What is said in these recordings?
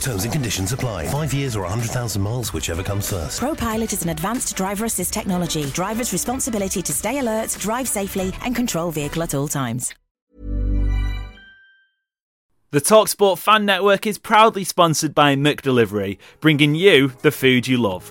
Terms and conditions apply. Five years or 100,000 miles, whichever comes first. ProPilot is an advanced driver assist technology. Driver's responsibility to stay alert, drive safely, and control vehicle at all times. The Talksport Fan Network is proudly sponsored by McDelivery, bringing you the food you love.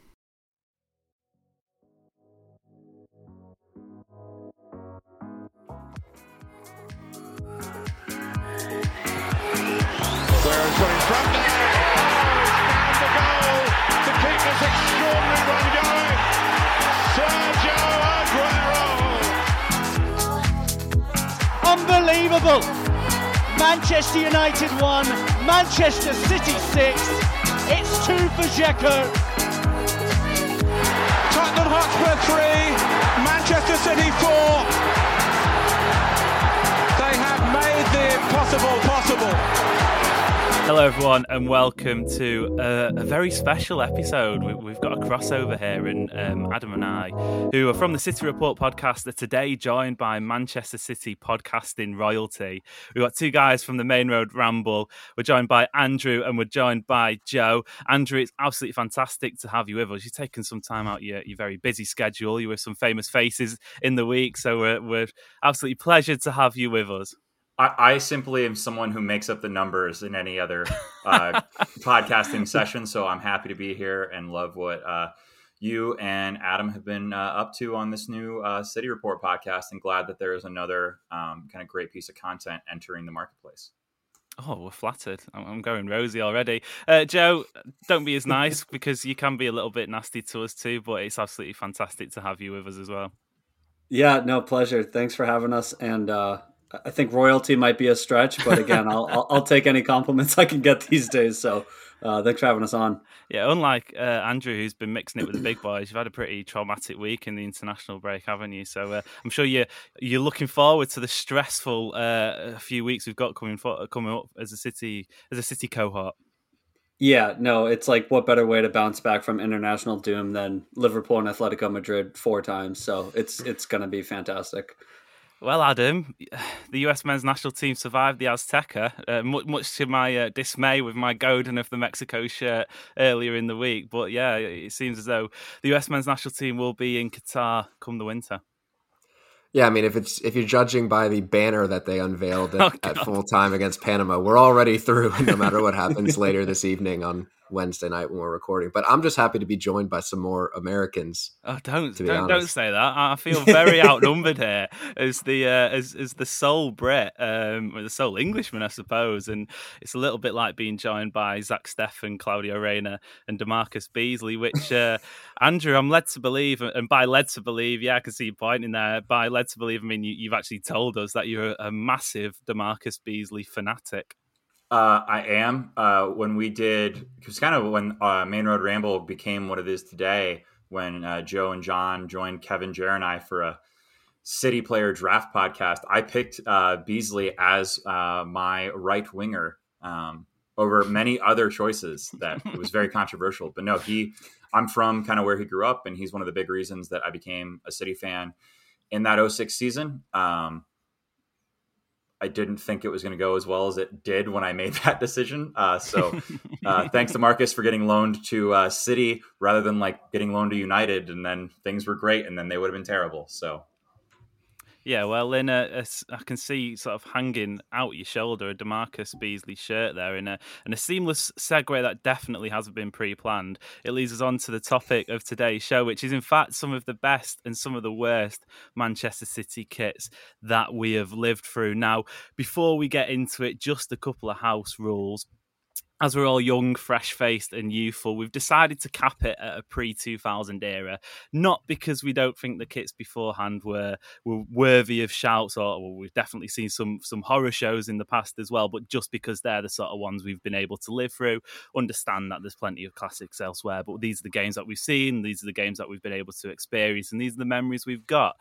Unbelievable. Manchester United 1, Manchester City 6. It's 2 for Dzeko. Tottenham Hotspur 3, Manchester City 4. They have made the impossible possible. Hello, everyone, and welcome to a, a very special episode. We, we've got a crossover here, and um, Adam and I, who are from the City Report podcast, are today joined by Manchester City podcasting royalty. We've got two guys from the Maine Road Ramble. We're joined by Andrew, and we're joined by Joe. Andrew, it's absolutely fantastic to have you with us. You've taken some time out your, your very busy schedule. You were some famous faces in the week, so we're, we're absolutely pleasured to have you with us. I, I simply am someone who makes up the numbers in any other uh, podcasting session. So I'm happy to be here and love what uh, you and Adam have been uh, up to on this new uh, City Report podcast, and glad that there is another um, kind of great piece of content entering the marketplace. Oh, we're flattered. I'm, I'm going rosy already. Uh, Joe, don't be as nice because you can be a little bit nasty to us too, but it's absolutely fantastic to have you with us as well. Yeah, no pleasure. Thanks for having us. And uh, I think royalty might be a stretch, but again, I'll, I'll, I'll take any compliments I can get these days. So uh, thanks for having us on. Yeah, unlike uh, Andrew, who's been mixing it with the big boys, you've had a pretty traumatic week in the international break, haven't you? So uh, I'm sure you're you're looking forward to the stressful uh, few weeks we've got coming for, coming up as a city as a city cohort. Yeah, no, it's like what better way to bounce back from international doom than Liverpool and Atletico Madrid four times. So it's it's going to be fantastic. Well, Adam, the US men's national team survived the Azteca, uh, much, much, to my uh, dismay with my Godin of the Mexico shirt earlier in the week. But yeah, it seems as though the US men's national team will be in Qatar come the winter. Yeah, I mean, if it's if you're judging by the banner that they unveiled at, oh, at full time against Panama, we're already through. No matter what happens later this evening on Wednesday night when we're recording. But I'm just happy to be joined by some more Americans. Oh, don't don't, don't say that. I feel very outnumbered here as the uh, as as the sole Brit, um, or the sole Englishman, I suppose. And it's a little bit like being joined by Zach Steffen, Claudio Reyna, and DaMarcus Beasley. Which uh, Andrew, I'm led to believe, and by led to believe, yeah, I can see your point in there. By led to believe, I mean you, have actually told us that you're a massive DaMarcus Beasley fanatic. Uh, I am. Uh, when we did, it was kind of when uh, Maine Road Ramble became what it is today, when uh, Joe and John joined Kevin, Jer, and I for a City Player Draft podcast. I picked uh, Beasley as uh, my right winger um, over many other choices that it was very controversial. But no, he, I'm from kind of where he grew up, and he's one of the big reasons that I became a City fan in that 06 season. Um, I didn't think it was going to go as well as it did when I made that decision. Uh, so uh, thanks to Marcus for getting loaned to uh, City rather than like getting loaned to United, and then things were great, and then they would have been terrible. So yeah, well, in a, a, I can see sort of hanging out your shoulder a DaMarcus Beasley shirt there, in a and a seamless segue that definitely hasn't been pre-planned. It leads us on to the topic of today's show, which is in fact some of the best and some of the worst Manchester City kits that we have lived through. Now, before we get into it, just a couple of house rules as we're all young, fresh faced, and youthful, we've decided to cap it at a pre 2000 era. Not because we don't think the kits beforehand were, were worthy of shouts, or well, we've definitely seen some, some horror shows in the past as well, but just because they're the sort of ones we've been able to live through. Understand that there's plenty of classics elsewhere, but these are the games that we've seen, these are the games that we've been able to experience, and these are the memories we've got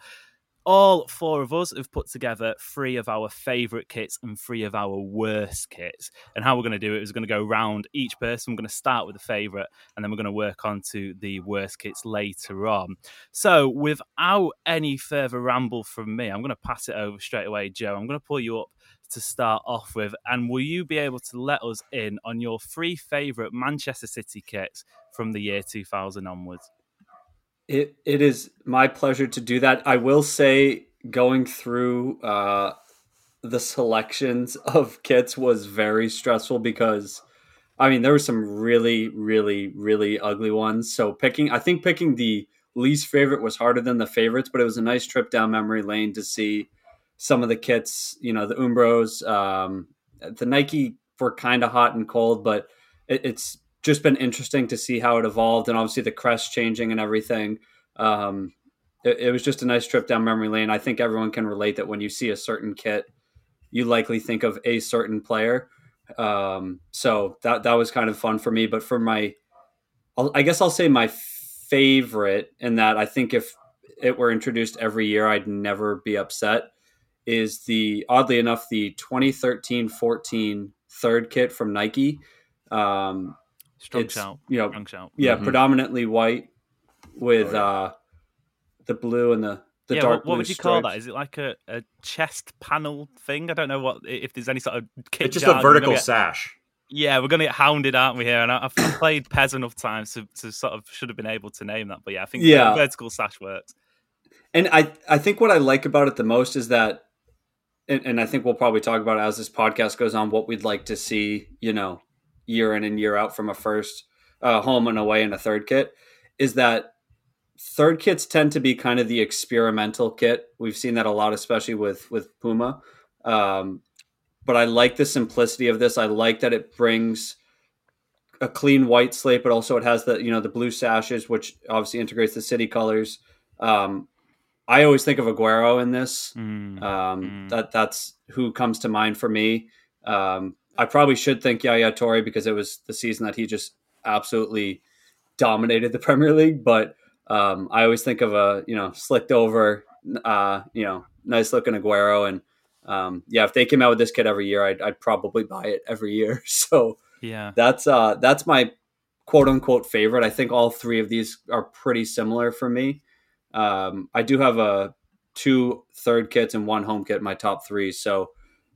all four of us have put together three of our favourite kits and three of our worst kits. And how we're going to do it is we're going to go round each person. We're going to start with the favourite and then we're going to work on to the worst kits later on. So, without any further ramble from me, I'm going to pass it over straight away, Joe. I'm going to pull you up to start off with. And will you be able to let us in on your three favourite Manchester City kits from the year 2000 onwards? It it is my pleasure to do that. I will say going through uh, the selections of kits was very stressful because I mean there were some really really really ugly ones. So picking I think picking the least favorite was harder than the favorites, but it was a nice trip down memory lane to see some of the kits. You know the Umbros, um, the Nike were kind of hot and cold, but it, it's just been interesting to see how it evolved and obviously the crest changing and everything. Um, it, it, was just a nice trip down memory lane. I think everyone can relate that when you see a certain kit, you likely think of a certain player. Um, so that that was kind of fun for me. But for my, I'll, I guess I'll say my favorite, in that I think if it were introduced every year, I'd never be upset. Is the oddly enough the 2013-14 third kit from Nike. Um, Strong it's, shout. You know, Strong shout. Yeah, mm-hmm. predominantly white with oh, yeah. uh, the blue and the the yeah, dark. What, what would you stripes. call that? Is it like a, a chest panel thing? I don't know what if there's any sort of. It's just a vertical get, sash. Yeah, we're going to get hounded, aren't we? Here, and I've played PES enough times to, to sort of should have been able to name that. But yeah, I think yeah. vertical sash works. And I I think what I like about it the most is that and, and, I think we'll probably talk about it as this podcast goes on what we'd like to see, you know, year in and year out from a first uh, home and away and a third kit is that third kits tend to be kind of the experimental kit. We've seen that a lot, especially with with Puma. Um, but I like the simplicity of this. I like that it brings a clean white slate, but also it has the you know the blue sashes, which obviously integrates the city colors. Um, I always think of Aguero in this. Mm, um, mm. That that's who comes to mind for me. Um, I probably should think Yaya Toure because it was the season that he just absolutely dominated the Premier League. But um, I always think of a you know slicked over, uh, you know, nice looking Aguero, and um, yeah, if they came out with this kit every year, I'd, I'd probably buy it every year. So yeah, that's uh, that's my quote unquote favorite. I think all three of these are pretty similar for me. Um, I do have a two third kits and one home kit, in my top three. So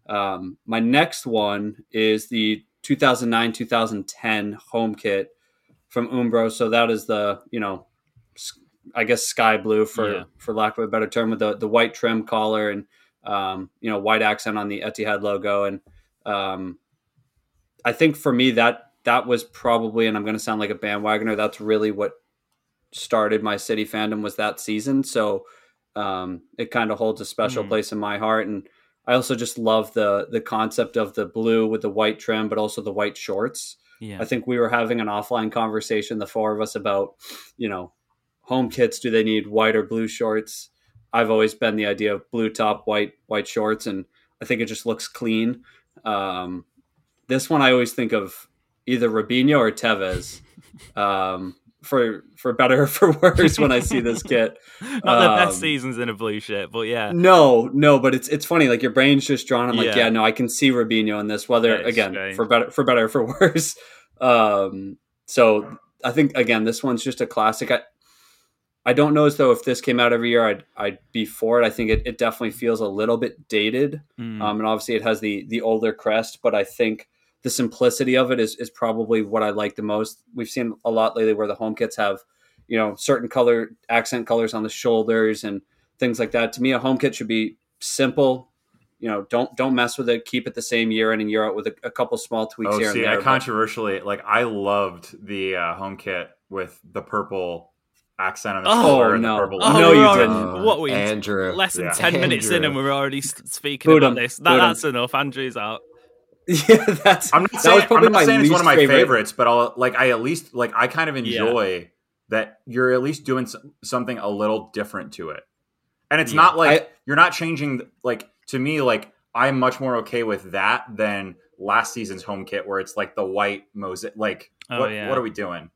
um, my next one is the 2009 2010 home kit from Umbro. So that is the you know, I guess sky blue for yeah. for lack of a better term, with the the white trim collar and um, you know white accent on the Etihad logo. And um, I think for me that that was probably, and I'm going to sound like a bandwagoner. That's really what started my city fandom was that season. So um, it kind of holds a special mm. place in my heart and I also just love the the concept of the blue with the white trim, but also the white shorts. Yeah. I think we were having an offline conversation, the four of us, about you know home kits. Do they need white or blue shorts? I've always been the idea of blue top, white white shorts, and I think it just looks clean. Um, this one I always think of either Robinho or Tevez. Um, for for better or for worse when I see this kit. Not um, the best seasons in a blue shirt, but yeah. No, no, but it's it's funny. Like your brain's just drawn. I'm yeah. like, yeah, no, I can see Robinho in this. Whether again strange. for better for better or for worse. Um, so I think again, this one's just a classic. I, I don't know as though if this came out every year, I'd I'd be for it. I think it, it definitely feels a little bit dated, mm. um, and obviously it has the the older crest. But I think the simplicity of it is is probably what I like the most. We've seen a lot lately where the home kits have, you know, certain color accent colors on the shoulders and things like that. To me, a home kit should be simple. You know, don't don't mess with it. Keep it the same year in and year out with a, a couple small tweaks oh, here see, and there. I controversially, like I loved the uh, home kit with the purple accent on the oh, shoulder no. and the purple. Oh, no, you didn't. Uh, what we Andrew? Less than yeah. ten Andrew. minutes in, and we're already speaking Boot about him. this. That, Boot him. that's enough. Andrew's out. Yeah, that's. I'm not that saying, was probably I'm not saying it's one of my favorite. favorites, but I'll like I at least like I kind of enjoy that you're at least doing something a little different to it, and it's Yeah. not like I- you're not changing. Like to me, like I'm much more okay with that than last season's home kit where it's like the white mosaic. Like Oh, what yeah. what are we doing?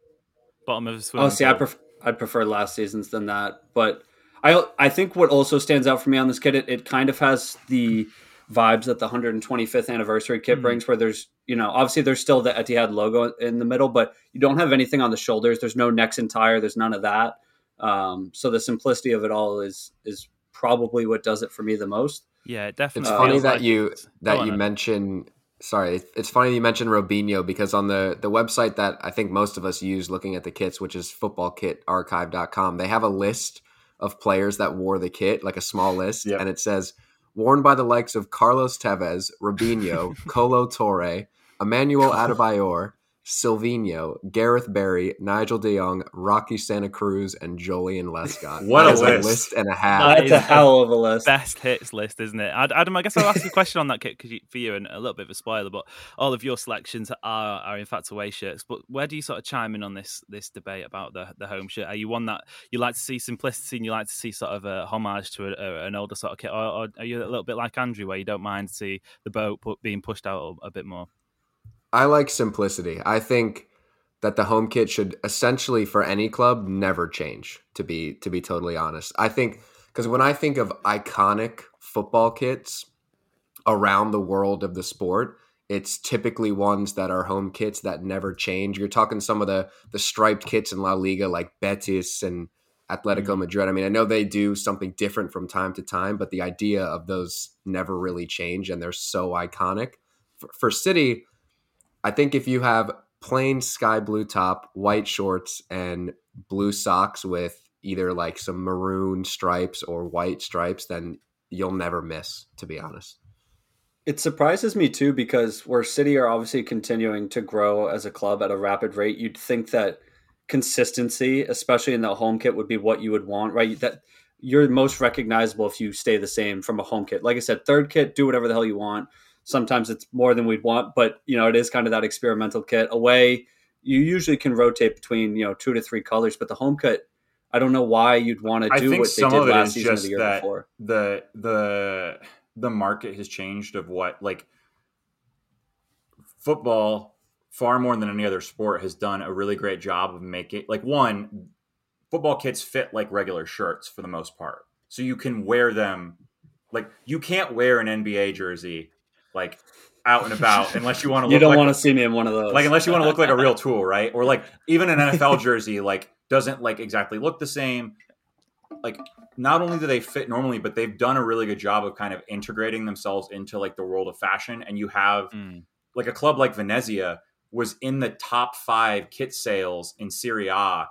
Bottom of the swimming Oh, see, I prefer I prefer last season's than that, but I I think what also stands out for me on this kit, it, it kind of has the vibes that the 125th anniversary kit Mhm. brings, where there's you know obviously there's still the Etihad logo in the middle, but you don't have anything on the shoulders. There's no Nexen Tire. There's none of that. Um, so the simplicity of it all is is probably what does it for me the most. yeah, it definitely. It's funny feels that like you that you then. mention. Sorry, it's- it's funny you mentioned Robinho because on the the website that I think most of us use looking at the kits, which is footballkitarchive.com, they have a list of players that wore the kit, like a small list, Yep. and it says worn by the likes of Carlos Tevez, Robinho, Kolo Toure, Emmanuel Adebayor, Silvinho, Gareth Barry, Nigel De Jong, Roque Santa Cruz, and Joleon Lescott. What a is list. list and a half. That That's a hell of a list. best hits list, isn't it? Adam, I guess I'll ask you a question on that kit cause you, for you, and a little bit of a spoiler, but all of your selections are are in fact away shirts. But where do you sort of chime in on this this debate about the the home shirt? Are you one that you like to see simplicity and you like to see sort of a homage to a, a, an older sort of kit, or, or are you a little bit like Andrew, where you don't mind to see the boat put, being pushed out a, a bit more? I like simplicity. I think that the home kit should essentially for any club never change to be to be totally honest. I think cuz when I think of iconic football kits around the world of the sport, it's typically ones that are home kits that never change. You're talking some of the the striped kits in La Liga like Betis and Atletico mm-hmm. Madrid. I mean, I know they do something different from time to time, but the idea of those never really change and they're so iconic. For, for City, I think if you have plain sky blue top, white shorts, and blue socks with either like some maroon stripes or white stripes, then you'll never miss, to be honest. It surprises me too because where City are obviously continuing to grow as a club at a rapid rate, you'd think that consistency, especially in the home kit, would be what you would want, right? That you're most recognizable if you stay the same from a home kit. Like I said, third kit, do whatever the hell you want. Sometimes it's more than we'd want, but you know, it is kind of that experimental kit. Away, you usually can rotate between, you know, two to three colors, but the home kit, I don't know why you'd want to do what they did of it last is season just the year that before. the the the market has changed of what like football far more than any other sport has done a really great job of making like one football kits fit like regular shirts for the most part so you can wear them like you can't wear an nba jersey like out and about unless you want to You don't like want to see me in one of those. like unless you want to look like a real tool, right? Or like even an NFL jersey like doesn't like exactly look the same. Like not only do they fit normally, but they've done a really good job of kind of integrating themselves into like the world of fashion. And you have Mm. like a club like Venezia was in the top five kit sales in Serie A,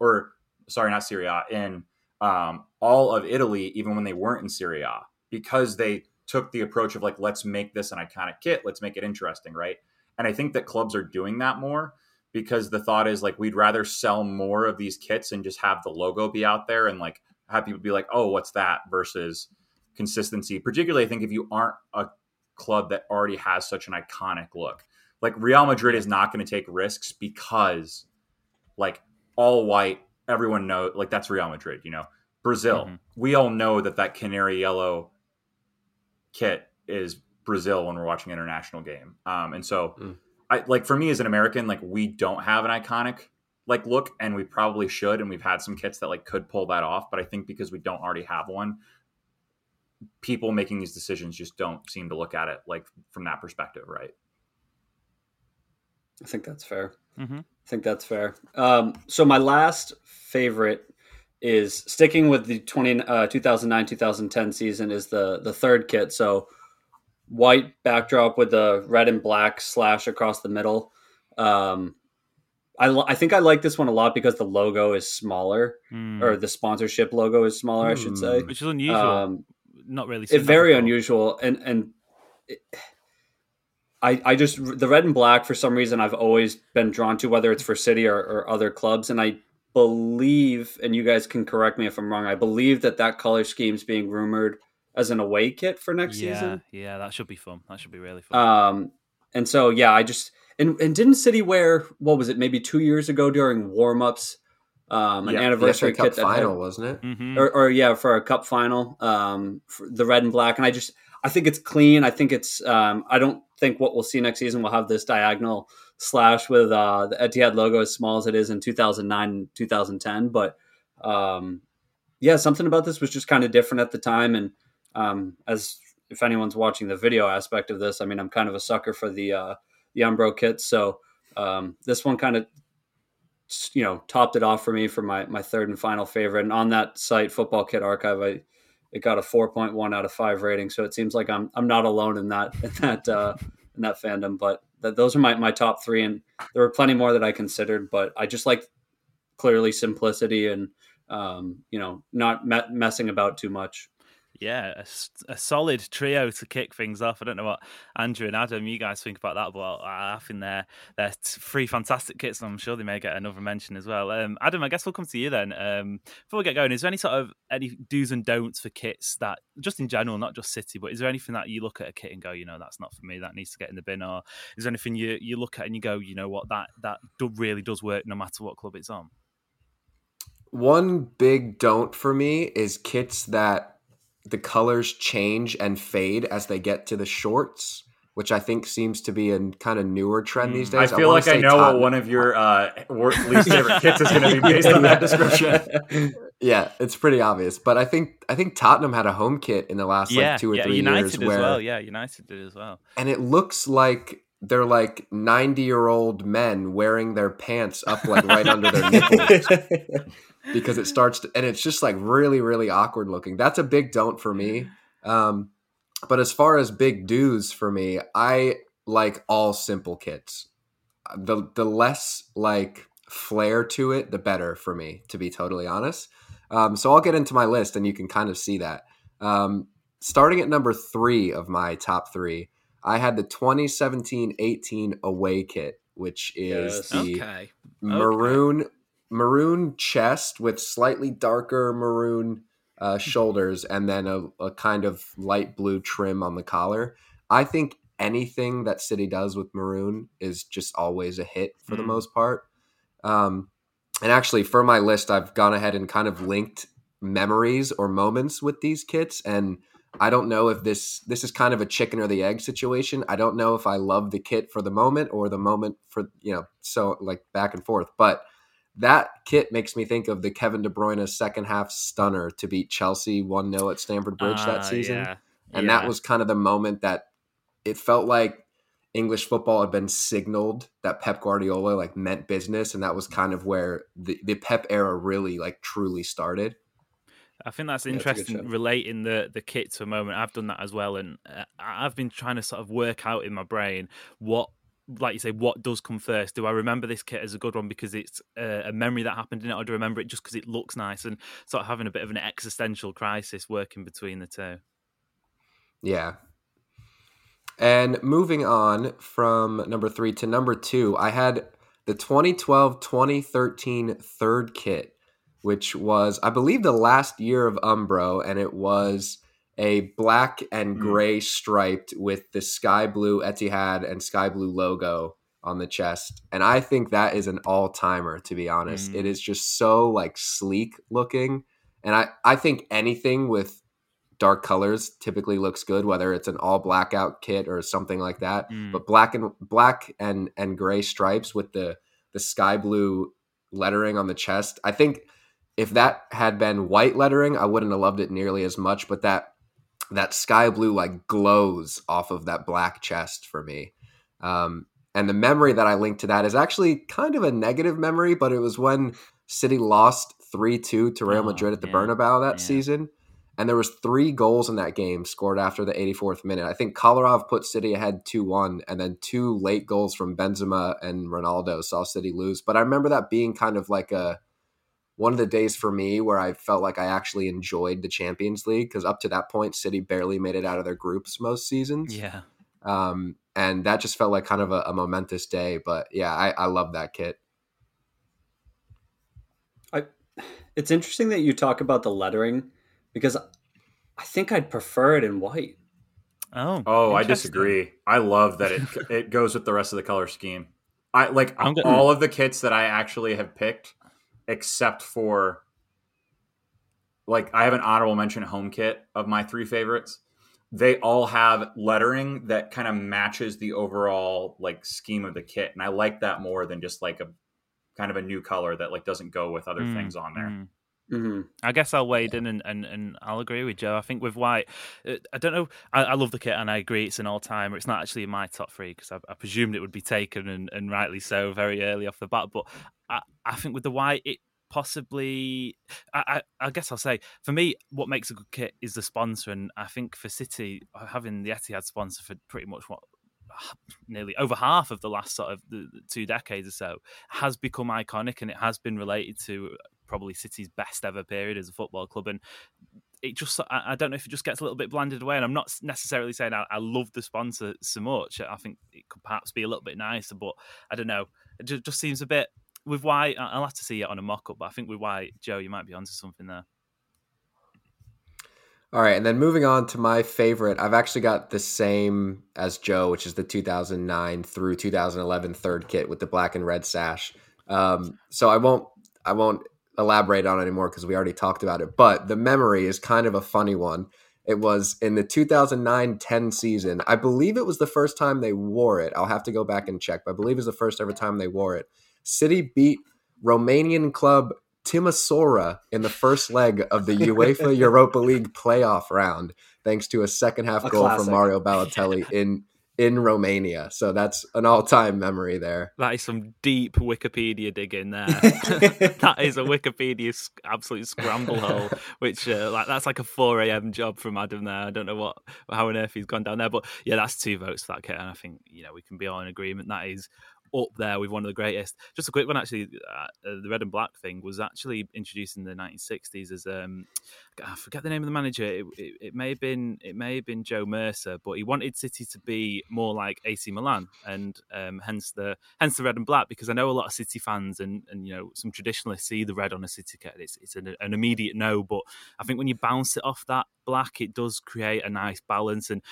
or sorry, not Serie A, in um, all of Italy, even when they weren't in Serie A, because they took the approach of like, let's make this an iconic kit, let's make it interesting, right? And I think that clubs are doing that more because the thought is like, we'd rather sell more of these kits and just have the logo be out there and like have people be like, oh, what's that versus consistency. Particularly, I think if you aren't a club that already has such an iconic look. Like Real Madrid is not going to take risks because like all white, everyone know like that's Real Madrid, you know. Brazil, Mhm. we all know that that canary yellow kit is Brazil when we're watching international game. Um, and so Mm. I like for me as an American, like we don't have an iconic like look and we probably should and we've had some kits that like could pull that off, but I think because we don't already have one, people making these decisions just don't seem to look at it like from that perspective, right? I think that's fair. Mm-hmm. I think that's fair. Um, so my last favorite is sticking with the 20, uh, 2009 2010 season is the the third kit. So white backdrop with the red and black slash across the middle. Um, I, I think I like this one a lot because the logo is smaller, mm. or the sponsorship logo is smaller, mm. I should say, hmm. which is unusual. Um, Not really. It's very unusual, and and it, I I just the red and black for some reason I've always been drawn to, whether it's for City or, or other clubs, and I believe, and you guys can correct me if I'm wrong. I believe that that color scheme is being rumored as an away kit for next yeah, season. Yeah, that should be fun. That should be really fun. Um, and so yeah, I just and and didn't City wear what was it? Maybe two years ago during warm ups, um, an yeah, anniversary kit Cup that final had, wasn't it? Mm-hmm. Or, or, yeah, for a cup final, um, the red and black. And I just I think it's clean. I think it's um, I don't think what we'll see next season will have this diagonal slash with uh, the Etihad logo as small as it is in 2009 and 2010. But um, yeah, something about this was just kind of different at the time. And um, as if anyone's watching the video aspect of this, I mean, I'm kind of a sucker for the uh, the Umbro kits. So um, this one kind of you know topped it off for me for my my third and final favorite. And on that site, Football Kit Archive, I it got a 4.1 out of five rating. So it seems like I'm I'm not alone in that in that uh, in that fandom. But that those are my my top three, and there were plenty more that I considered. But I just like clearly simplicity and um, you know not me- messing about too much. Yeah, a, a, solid trio to kick things off. I don't know what Andrew and Adam, you guys think about that, but I think they're they're three fantastic kits, and I'm sure they may get another mention as well. Um, Adam, I guess we'll come to you then. Um, before we get going, is there any sort of any do's and don'ts for kits that, just in general, not just City, but is there anything that you look at a kit and go, you know, that's not for me, that needs to get in the bin, or is there anything you you look at and you go, you know what, that that really does work no matter what club it's on? One big don't for me is kits that the colors change and fade as they get to the shorts, which I think seems to be a kind of newer trend these mm. days. I feel I like I know Tottenham. what one of your uh, least favorite kits is going to be based on that description. yeah, it's pretty obvious. But I think I think Tottenham had a home kit in the last yeah, like two or yeah, three United years. as where, well. Yeah, United did as well. And it looks like they're like 90 year old men wearing their pants up like right under their nipples. Because it starts to, and it's just like really really awkward looking. That's a big don't for me. Um, but as far as big do's for me i like all simple kits. The the less like flair to it the better for me to be totally honest. Um, so i'll get into my list and you can kind of see that. Um, starting at number three of my top three I had the 2017-18 away kit, which is yes. the okay. maroon okay. maroon chest with slightly darker maroon uh, shoulders and then a, a, kind of light blue trim on the collar. I think anything that City does with maroon is just always a hit for mm. the most part. Um, and actually, for my list, I've gone ahead and kind of linked memories or moments with these kits and – I don't know if this this is kind of a chicken or the egg situation. I don't know if I love the kit for the moment or the moment for you know so like back and forth. But that kit makes me think of the Kevin De Bruyne second half stunner to beat Chelsea one 0 at Stamford Bridge uh, that ah, season, yeah. and yeah. that was kind of the moment that it felt like English football had been signaled that Pep Guardiola like meant business, and that was kind of where the the Pep era really like truly started. I think that's interesting. That's relating the the kit to a moment, I've done that as well, and uh, I've been trying to sort of work out in my brain what, like you say, what does come first. Do I remember this kit as a good one because it's a, a memory that happened in it, or do I remember it just because it looks nice and sort of having a bit of an existential crisis working between the two? Yeah. And moving on from number three to number two, I had the 2012 2013 third kit which was, I believe, the last year of Umbro, and it was a black and hmm. gray striped with the sky blue Etihad and sky blue logo on the chest. And I think that is an all timer, to be honest. Mm. It is just so like sleek looking. And I, I think anything with dark colors typically looks good, whether it's an all blackout kit or something like that. Mm. But black and black and and gray stripes with the the sky blue lettering on the chest. I think if that had been white lettering, I wouldn't have loved it nearly as much. But that that sky blue like glows off of that black chest for me. Um, and the memory that I linked to that is actually kind of a negative memory, but it was when City lost three two to Real Oh, Madrid at the yeah, Bernabeu that yeah. season, and there was three goals in that game scored after the 84th minute. I think Kolarov put City ahead two one, and then two late goals from Benzema and Ronaldo saw City lose. But I remember that being kind of like a one of the days for me where I felt like I actually enjoyed the Champions League because up to that point, City barely made it out of their groups most seasons. Yeah. Um, and that just felt like kind of a, a momentous day. But yeah, I, I love that kit. I, it's interesting that you talk about the lettering because I think I'd prefer it in white. Oh. Oh, I disagree. I love that it it goes with the rest of the color scheme. I like I'm gonna- all of the kits that I actually have picked, except for like I have an honorable mention home kit of my three favorites. They all have lettering that kind of matches the overall like scheme of the kit, and I like that more than just like a kind of a new color that like doesn't go with other Mm, things on there. mm. Mm-hmm. I guess I'll wade in and, and, and I'll agree with Joe. I think with White, uh, I don't know. I, I love the kit and I agree it's an all timer. It's not actually in my top three because I, I presumed it would be taken and, and rightly so very early off the bat. But I, I think with the White, it possibly, I, I, I guess I'll say for me, what makes a good kit is the sponsor. And I think for City, having the Etihad sponsor for pretty much what nearly over half of the last sort of the, the two decades or so has become iconic and it has been related to probably City's best ever period as a football club and it just I, don't know if it just gets a little bit blanded away and I'm not necessarily saying I, I love the sponsor so much I think it could perhaps be a little bit nicer but I don't know it just, just seems a bit with why I'll have to see it on a mock-up but I think with why Joe you might be onto something there All right, and then moving on to my favorite, I've actually got the same as Joe, which is the 2009 through 2011 third kit with the black and red sash. Um, so I won't, I won't elaborate on it anymore because we already talked about it. But the memory is kind of a funny one. It was in the 2009-10 season. I believe it was the first time they wore it. I'll have to go back and check, but I believe it was the first ever time they wore it. City beat Romanian club Timisoara in the first leg of the UEFA Europa League playoff round, thanks to a second half A goal classic. from Mario Balotelli in in Romania. So that's an all time memory there. that is some deep Wikipedia digging there that is a Wikipedia sc- absolute scramble hole. Which uh, like that's like a four a.m. job from Adam there. I don't know what how on earth he's gone down there, but yeah, that's two votes for that kit, and I think you know we can be all in agreement that is up there with one of the greatest. Just a quick one, actually. Uh, uh, the red and black thing was actually introduced in the 1960s as um, I forget the name of the manager. It, it, it may have been it may have been Joe Mercer, but he wanted City to be more like AC Milan, and um, hence the hence the red and black. Because I know a lot of City fans and and you know some traditionalists see the red on a City kit. It's it's an, an immediate no, but I think when you bounce it off that black, it does create a nice balance and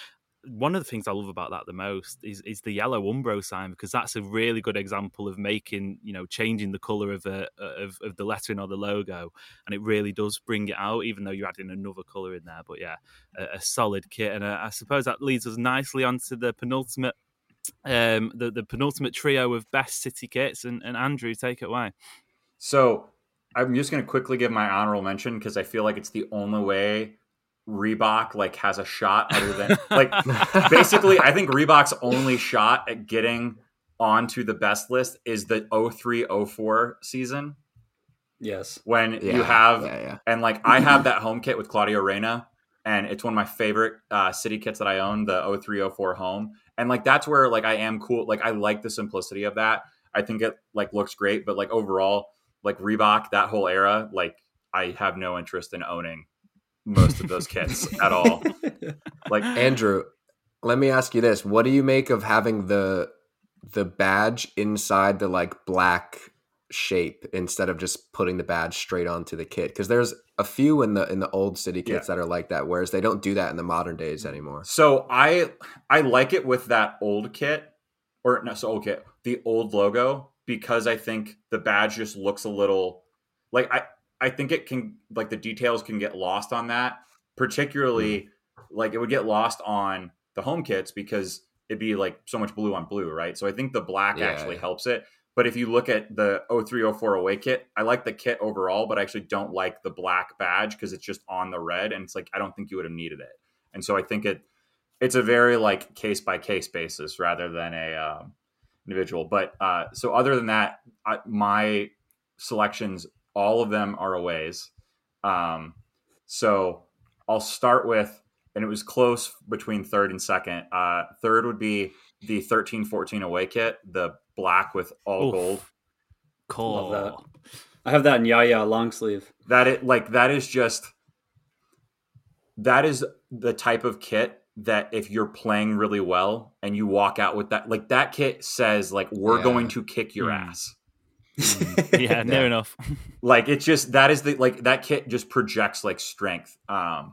one of the things I love about that the most is is the yellow Umbro sign because that's a really good example of making you know changing the color of a of, of the lettering or the logo, and it really does bring it out, even though you're adding another color in there. But yeah, a, a solid kit, and uh, I suppose that leads us nicely onto the penultimate. Um, the the penultimate trio of best city kits, and, and Andrew, take it away. So I'm just going to quickly give my honorable mention because I feel like it's the only way Reebok like has a shot other than like basically I think Reebok's only shot at getting onto the best list is the 0304 season Yes. when Yeah, you have yeah, yeah. and like I have that home kit with Claudio Reyna and it's one of my favorite uh, city kits that I own the 0304 home and like that's where like I am cool like I like the simplicity of that I think it like looks great but like overall like Reebok that whole era like I have no interest in owning most of those kits at all like Andrew, let me ask you this: What do you make of having the the badge inside the like black shape instead of just putting the badge straight onto the kit? Because there's a few in the in the old city kits Yeah. that are like that, whereas they don't do that in the modern days anymore. So I I like it with that old kit or not so old kit, the old logo because I think the badge just looks a little like I I think it can like the details can get lost on that. Particularly like it would get lost on the home kits because it'd be like so much blue on blue, right? So I think the black Yeah, actually yeah. helps it. But if you look at the 0304 away kit, I like the kit overall, but I actually don't like the black badge because it's just on the red and it's like I don't think you would have needed it. And so I think it it's a very like case by case basis rather than a um, individual. But uh, so other than that, I, my selections All of them are aways. Um, so I'll start with, and it was close between third and second. Uh, third would be the 13 14 away kit, the black with all Oof. gold. Cool. Love that. I have that in Yaya long sleeve. That it like that is just that is the type of kit that if you're playing really well and you walk out with that like that kit says like we're Yeah. going to kick your Mm. ass. Yeah, near enough. Like it's just that is the like that kit just projects like strength. Um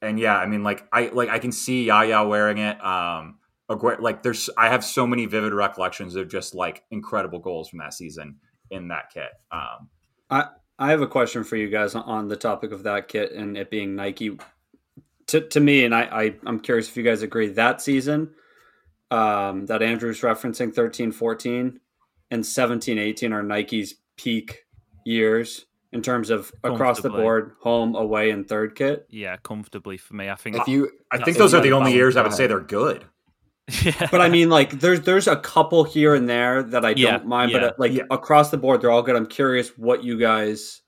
and yeah, I mean like I like I can see Yaya wearing it. Um Aguero, like there's I have so many vivid recollections of just like incredible goals from that season in that kit. Um I I have a question for you guys on- on the topic of that kit and it being Nike. To to me, and I, I I'm curious if you guys agree that season, um, that Andrew's referencing 13, 14 and 17, 18 are Nike's peak years in terms of across the board, home, away, and third kit. yeah, comfortably for me. I think. If you, I think those are the only years I would say they're good. yeah. But I mean, like, there's there's a couple here and there that I Yeah, don't mind, yeah, but uh, like yeah. across the board, they're all good. I'm curious what you guys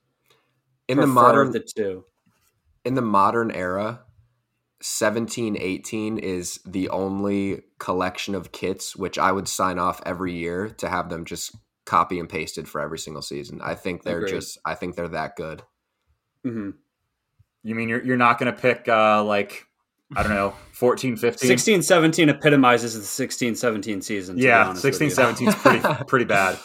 in the modern of the two. in the modern era 17 18 is the only collection of kits which i would sign off every year to have them just copy and pasted for every single season i think they're Agreed. just i think they're that good hmm You mean you're you're not going to pick uh like I don't know 14 15 16 17 epitomizes the 16 17 season. to Yeah, honest 16 you. 17 is pretty pretty bad.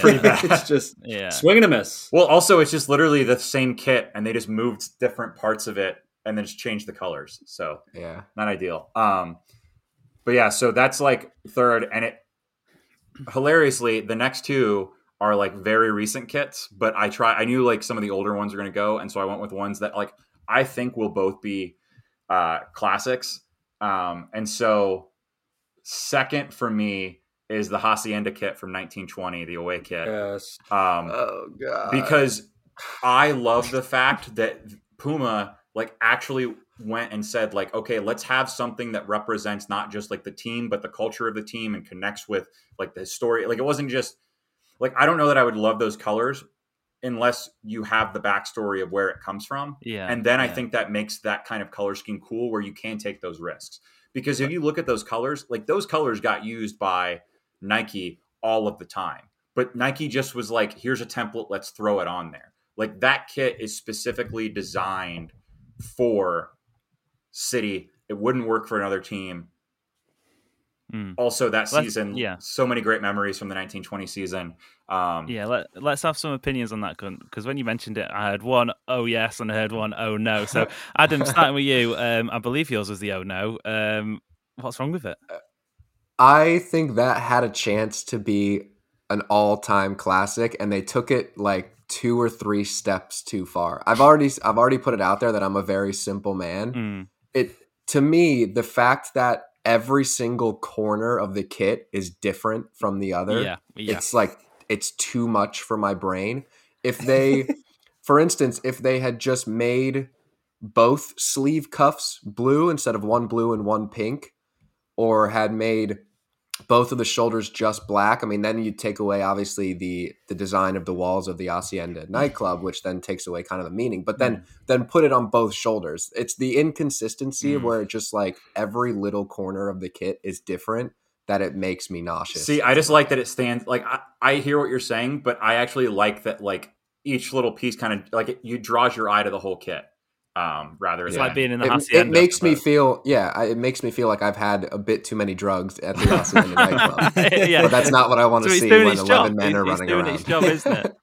pretty bad. it's just Yeah. swing and a miss. Well, also it's just literally the same kit and they just moved different parts of it and then just change the colors. So, yeah not ideal. Um but yeah, so that's like third and it hilariously the next two are like very recent kits, but I try I knew like some of the older ones are going to go and so I went with ones that like I think will both be uh classics. Um and so second for me is the Hacienda kit from 1920, the away kit. Yes. Um oh god because I love the fact that Puma like actually went and said like okay let's have something that represents not just like the team but the culture of the team and connects with like the story like it wasn't just like I don't know that I would love those colors unless you have the backstory of where it comes from Yeah. and then I think that makes that kind of color scheme cool where you can take those risks. Because if you look at those colors, like those colors got used by Nike all of the time. But Nike just was like, here's a template, let's throw it on there. Like that kit is specifically designed for City. It wouldn't work for another team. Mm. Also, that Let's- season, yeah. so many great memories from the 1920 season. Um, Yeah, let, let's have some opinions on that gun. because when you mentioned it, I heard one oh yes and I heard one oh no. So, Adam, starting with you, um, I believe yours was the oh no. Um, what's wrong with it? I think that had a chance to be an all-time classic and they took it like two or three steps too far. I've already I've already put it out there that I'm a very simple man. Mm, It to me the fact that every single corner of the kit is different from the other. yeah, yeah, It's like it's too much for my brain. If they for instance, if they had just made both sleeve cuffs blue instead of one blue and one pink or had made both of the shoulders just black. I mean, then you take away obviously the the design of the walls of the Hacienda nightclub, which then takes away kind of the meaning. But then then put it on both shoulders. It's the inconsistency Mm. where it just like every little corner of the kit is different that it makes me nauseous. See, I just like that it stands. Like I, I hear what you're saying, but I actually like that. Like each little piece, kind of like it, you draws your eye to the whole kit, um, rather It's than like being in the it, hacienda. it makes me feel yeah I- it makes me feel like i've had a bit too many drugs at the Hacienda nightclub yeah, but that's not what i want So to he's see doing when 11 job. men are He's- he's running doing around his job, isn't it?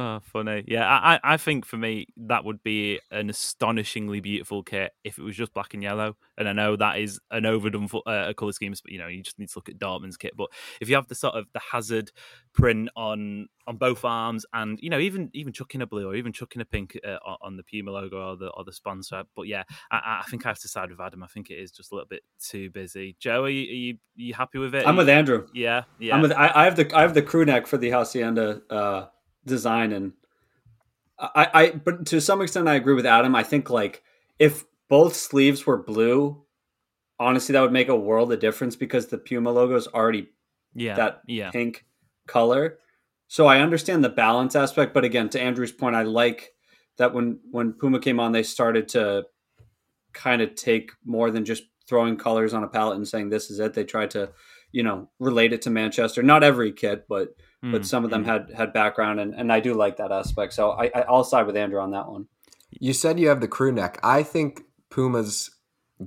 Oh, funny. Yeah, I, I think for me that would be an astonishingly beautiful kit if it was just black and yellow. And I know that is an overdone uh, color scheme, but you know you just need to look at Dortmund's kit. But if you have the sort of the hazard print on on both arms, and you know even even chucking a blue or even chucking a pink uh, on- on the Puma logo or the or the sponsor. But yeah, I, I think I have to side with Adam. I think it is just a little bit too busy. Joe, are you are you, are you happy with it? I'm with Andrew. Yeah, yeah. I'm with I, I have the I have the crew neck for the Hacienda uh, design and I, I but to some extent I agree with Adam. I think like if both sleeves were blue, honestly that would make a world of difference because the Puma logo is already yeah, that yeah. pink color. So I understand the balance aspect, but again, to Andrew's point, I like that when when Puma came on, they started to kind of take more than just throwing colors on a palette and saying this is it. They tried to, you know, relate it to Manchester. Not every kit, but mm. but some of them mm. had had background, and and I do like that aspect. So I, I I'll side with Andrew on that one. You said you have the crew neck. I think Puma's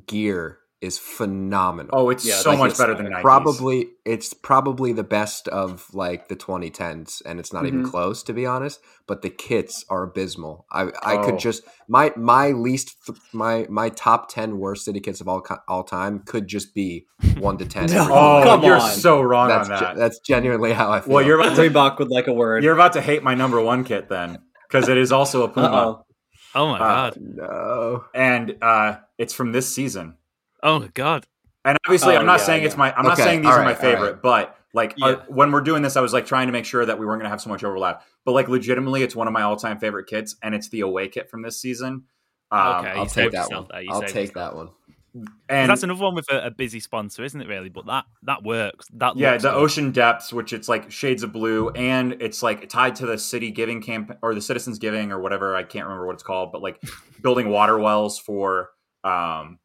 gear is phenomenal. Oh, it's yeah, so like much it's better than 90s. probably it's probably the best of like the 2010s, and it's not mm-hmm. even close to be honest. But the kits are abysmal. I I oh. could just my my least my my top 10 worst city kits of all all time could just be one to ten. no, oh, come you're on. so wrong that's on that. that's genuinely how I feel. Well, you're about to Reebok with like a word. You're about to hate my number one kit then, because it is also a Puma. Uh-oh. Oh my uh, god, no! And uh, it's from this season. Oh god. And obviously, oh, I'm not yeah, saying yeah. it's my. I'm okay. not saying these are my favorite, right. but like yeah. uh, when we're doing this, I was like trying to make sure that we weren't going to have so much overlap. But like legitimately, it's one of my all-time favorite kits, and it's the away kit from this season. Um, okay, I'll take that one. I'll take that one. And that's another one with a, a, busy sponsor, isn't it? Really, but that that works. That yeah, the good. ocean depths, which it's like shades of blue, and it's like tied to the city giving camp or the citizens giving or whatever. I can't remember what it's called, but like building water wells for um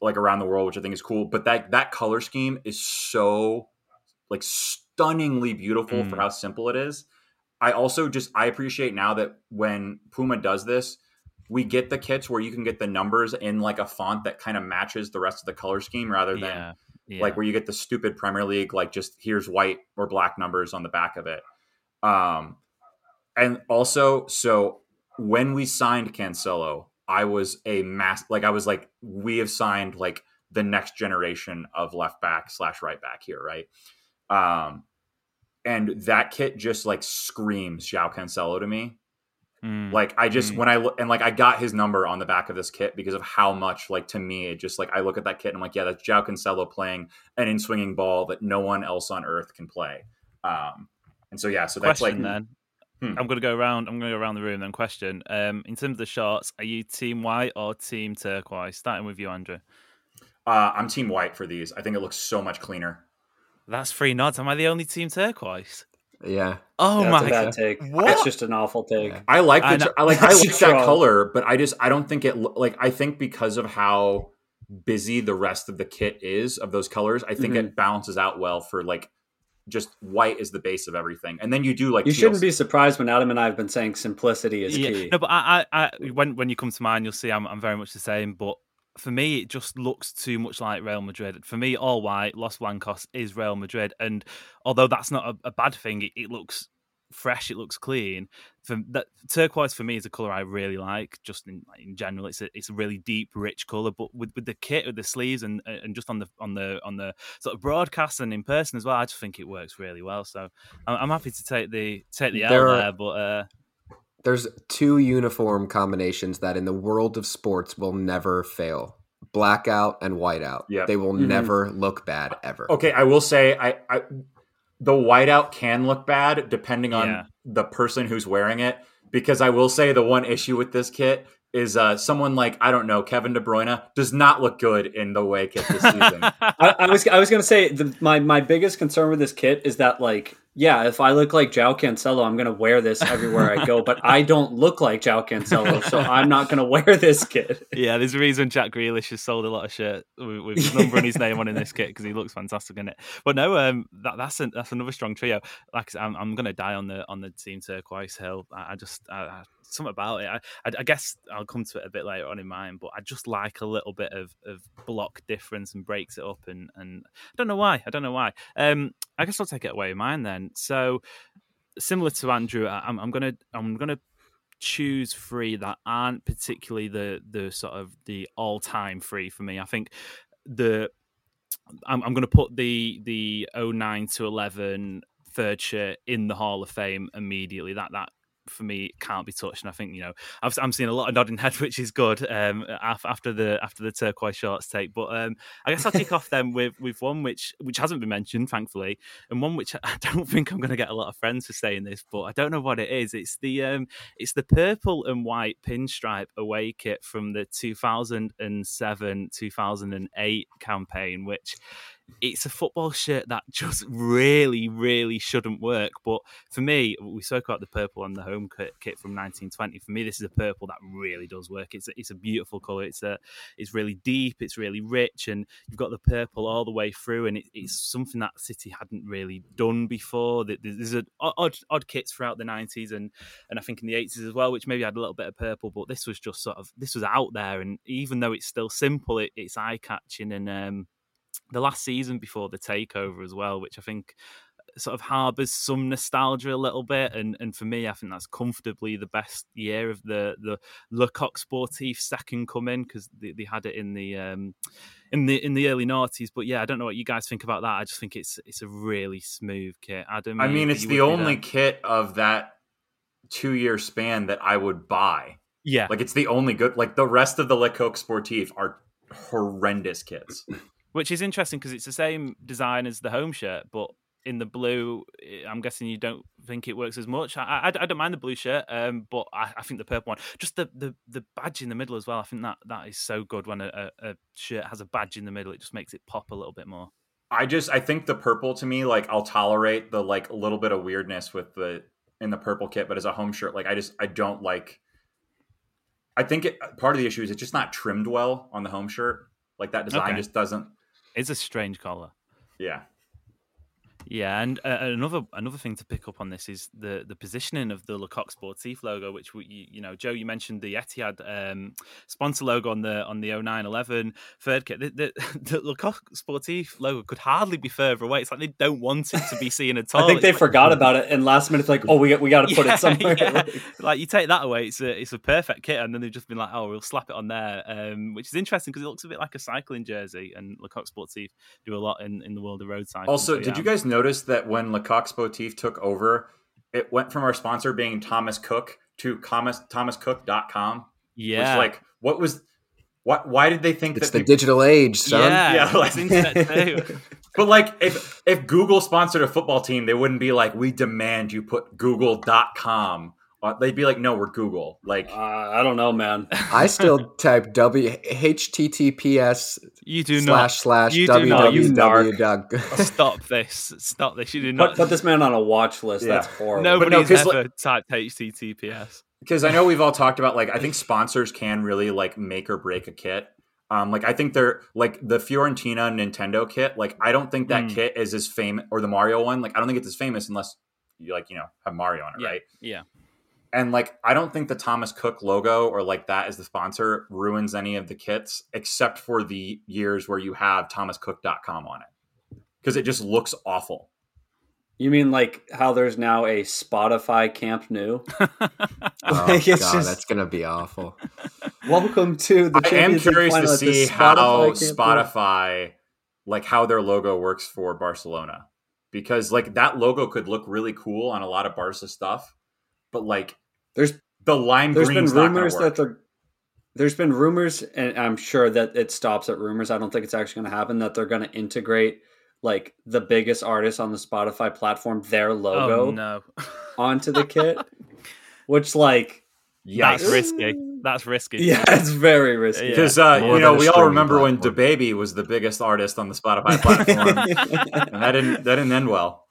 like around the world, which I think is cool. But that that color scheme is so like stunningly beautiful mm. for how simple it is. I also just I appreciate now that when Puma does this, we get the kits where you can get the numbers in like a font that kind of matches the rest of the color scheme rather than yeah, yeah. like where you get the stupid Premier League like just here's white or black numbers on the back of it. Um and also so when we signed Cancelo, I was a mass like I was like we have signed like the next generation of left back slash right back here, right? Um, and that kit just like screams João Cancelo to me. Mm. Like I just mm. when I look and like I got his number on the back of this kit because of how much like to me it just like I look at that kit and I'm like yeah that's João Cancelo playing an in swinging ball that no one else on earth can play. Um, and so yeah, so that's Question, like then Hmm. I'm going to go around. I'm going to go around the room. Then question: um, In terms of the shorts, are you team white or team turquoise? Starting with you, Andrew. Uh, I'm team white for these. I think it looks so much cleaner. That's three nods. Am I the only team turquoise? Yeah. Oh yeah, my god. take. What? It's just an awful take. Yeah. I like the I, I like I like that color, but I just I don't think it like I think because of how busy the rest of the kit is of those colors, I think mm-hmm. it balances out well for like just white is the base of everything. And then you do like you shouldn't be surprised when Adam and I have been saying simplicity is yeah. key. No, but I, I, I, when when you come to mine, you'll see I'm, I'm very much the same. But for me, it just looks too much like Real Madrid. For me, all white, Los Blancos is Real Madrid, and although that's not a, a bad thing, it, it looks fresh. It looks clean. For that turquoise for me is a color I really like. Just in, in general, it's a it's a really deep, rich color. But with, with the kit, with the sleeves, and and just on the on the on the sort of broadcast and in person as well, I just think it works really well. So I'm, I'm happy to take the take the there L are, there. But uh, there's two uniform combinations that in the world of sports will never fail blackout and whiteout. Yeah, they will mm-hmm. never look bad ever. Okay, I will say I, I the whiteout can look bad depending on yeah. the person who's wearing it. Because I will say the one issue with this kit is uh, someone like I don't know Kevin De Bruyne does not look good in the way kit this season. I, I, was I was gonna say the, my my biggest concern with this kit is that like yeah, if I look like João Cancelo, I'm going to wear this everywhere I go. But I don't look like João Cancelo, so I'm not going to wear this kit. Yeah, there's a reason Jack Grealish has sold a lot of shirt with, with his number and his name on in this kit because he looks fantastic in it. But no, um, that, that's a, that's another strong trio. Like I said, I'm, I'm going to die on the on the team turquoise hill. I, I just I, something about it. I, I, I, guess I'll come to it a bit later on in mine, but I just like a little bit of, of block difference and breaks it up, and and I don't know why. I don't know why. Um, I guess I'll take it away with mine then. So similar to Andrew, I'm, I'm gonna I'm gonna choose three that aren't particularly the the sort of the all time three for me. I think the I'm, I'm going to put the the 09 to 11 third shirt in the Hall of Fame immediately. That that for me can't be touched. And I think you know i am seeing a lot of nodding head, which is good um, after the after the turquoise shorts take. But um, I guess I'll kick off then with with one which which hasn't been mentioned, thankfully, and one which I don't think I'm going to get a lot of friends for saying this, but I don't know what it is. It's the um, it's the purple and white pinstripe away kit from the 2007 2008 campaign, which it's a football shirt that just really, really shouldn't work. But for me, we spoke about the purple on the home kit, from 1920. For me, this is a purple that really does work. It's a, it's a beautiful color. It's a it's really deep. It's really rich, and you've got the purple all the way through, and it, it's something that City hadn't really done before. There's a odd odd kits throughout the 90s and and I think in the 80s as well, which maybe had a little bit of purple, but this was just sort of this was out there, and even though it's still simple, it, it's eye catching and. Um, the last season before the takeover as well, which I think sort of harbours some nostalgia a little bit, and and for me, I think that's comfortably the best year of the the Le Coq Sportif second coming because they, they, had it in the um, in the in the early noughties. But yeah, I don't know what you guys think about that. I just think it's it's a really smooth kit. Adam, I mean, it's the only kit of that two year span that I would buy. Yeah, like it's the only good. Like the rest of the Le Coq Sportif are horrendous kits which is interesting because it's the same design as the home shirt, but in the blue, eh, I'm guessing you don't think it works as much. I, I, I don't mind the blue shirt, um, but I, I, think the purple one, just the, the, the badge in the middle as well. I think that that is so good when a, a, shirt has a badge in the middle. It just makes it pop a little bit more. I just I think the purple to me, like I'll tolerate the like a little bit of weirdness with the in the purple kit, but as a home shirt, like I just I don't like. I think it, part of the issue is it's just not trimmed well on the home shirt. Like that design okay. just doesn't it's a strange collar. Yeah. Yeah, and uh, another another thing to pick up on this is the the positioning of the Le Coq Sportif logo, which we, you, you know, Joe, you mentioned the Etihad um, sponsor logo on the on the 0911 third kit. The, the, the Le Coq Sportif logo could hardly be further away. It's like they don't want it to be seen at all. I think they forgot about it, and last minute, like, oh, we we got to put yeah, it somewhere. Yeah. like you take that away, it's a it's a perfect kit, and then they've just been like, oh, we'll slap it on there, um, which is interesting because it looks a bit like a cycling jersey, and Le Coq Sportif do a lot in, in the world of road cycling. Also, so, yeah. did you guys know? Notice that when Le Coq Sportif took over, it went from our sponsor being Thomas Cook to Thomas thomascook.com. Yeah. Which, like, what was what why did they think it's that the digital age, son? Yeah, yeah like, but like if if Google sponsored a football team, they wouldn't be like, we demand you put google.com uh, they'd be like, "No, we're Google." Like, uh, I don't know, man. I still type w https. You do slash not slash you www. Stop this! Stop this! You do not put, put this man on a watch list. Yeah. That's horrible. Nobody's no, ever like, typed HTTPS. Because I know we've all talked about like I think sponsors can really like make or break a kit. Um, like I think they're like the Fiorentina Nintendo kit. Like I don't think that mm. kit is as famous, or the Mario one. Like I don't think it's as famous unless you like you know have Mario on it, yeah. right? Yeah. And like, I don't think the Thomas Cook logo or like that as the sponsor ruins any of the kits, except for the years where you have thomascook.com on it. Because it just looks awful. You mean like how there's now a Spotify Camp Nou? oh god, just... that's gonna be awful. Welcome to the. I am curious to see how Spotify, like how their logo works for Barcelona, because like that logo could look really cool on a lot of Barca stuff, but like there's the lime there's been rumors that they're there's been rumors and i'm sure that it stops at rumors i don't think it's actually going to happen that they're going to integrate like the biggest artist on the spotify platform their logo oh, no. onto the kit which like Yikes. That's risky. That's risky. Yeah, it's very risky. Because uh, you know, we all remember platform. when DaBaby was the biggest artist on the Spotify platform, and that didn't that didn't end well.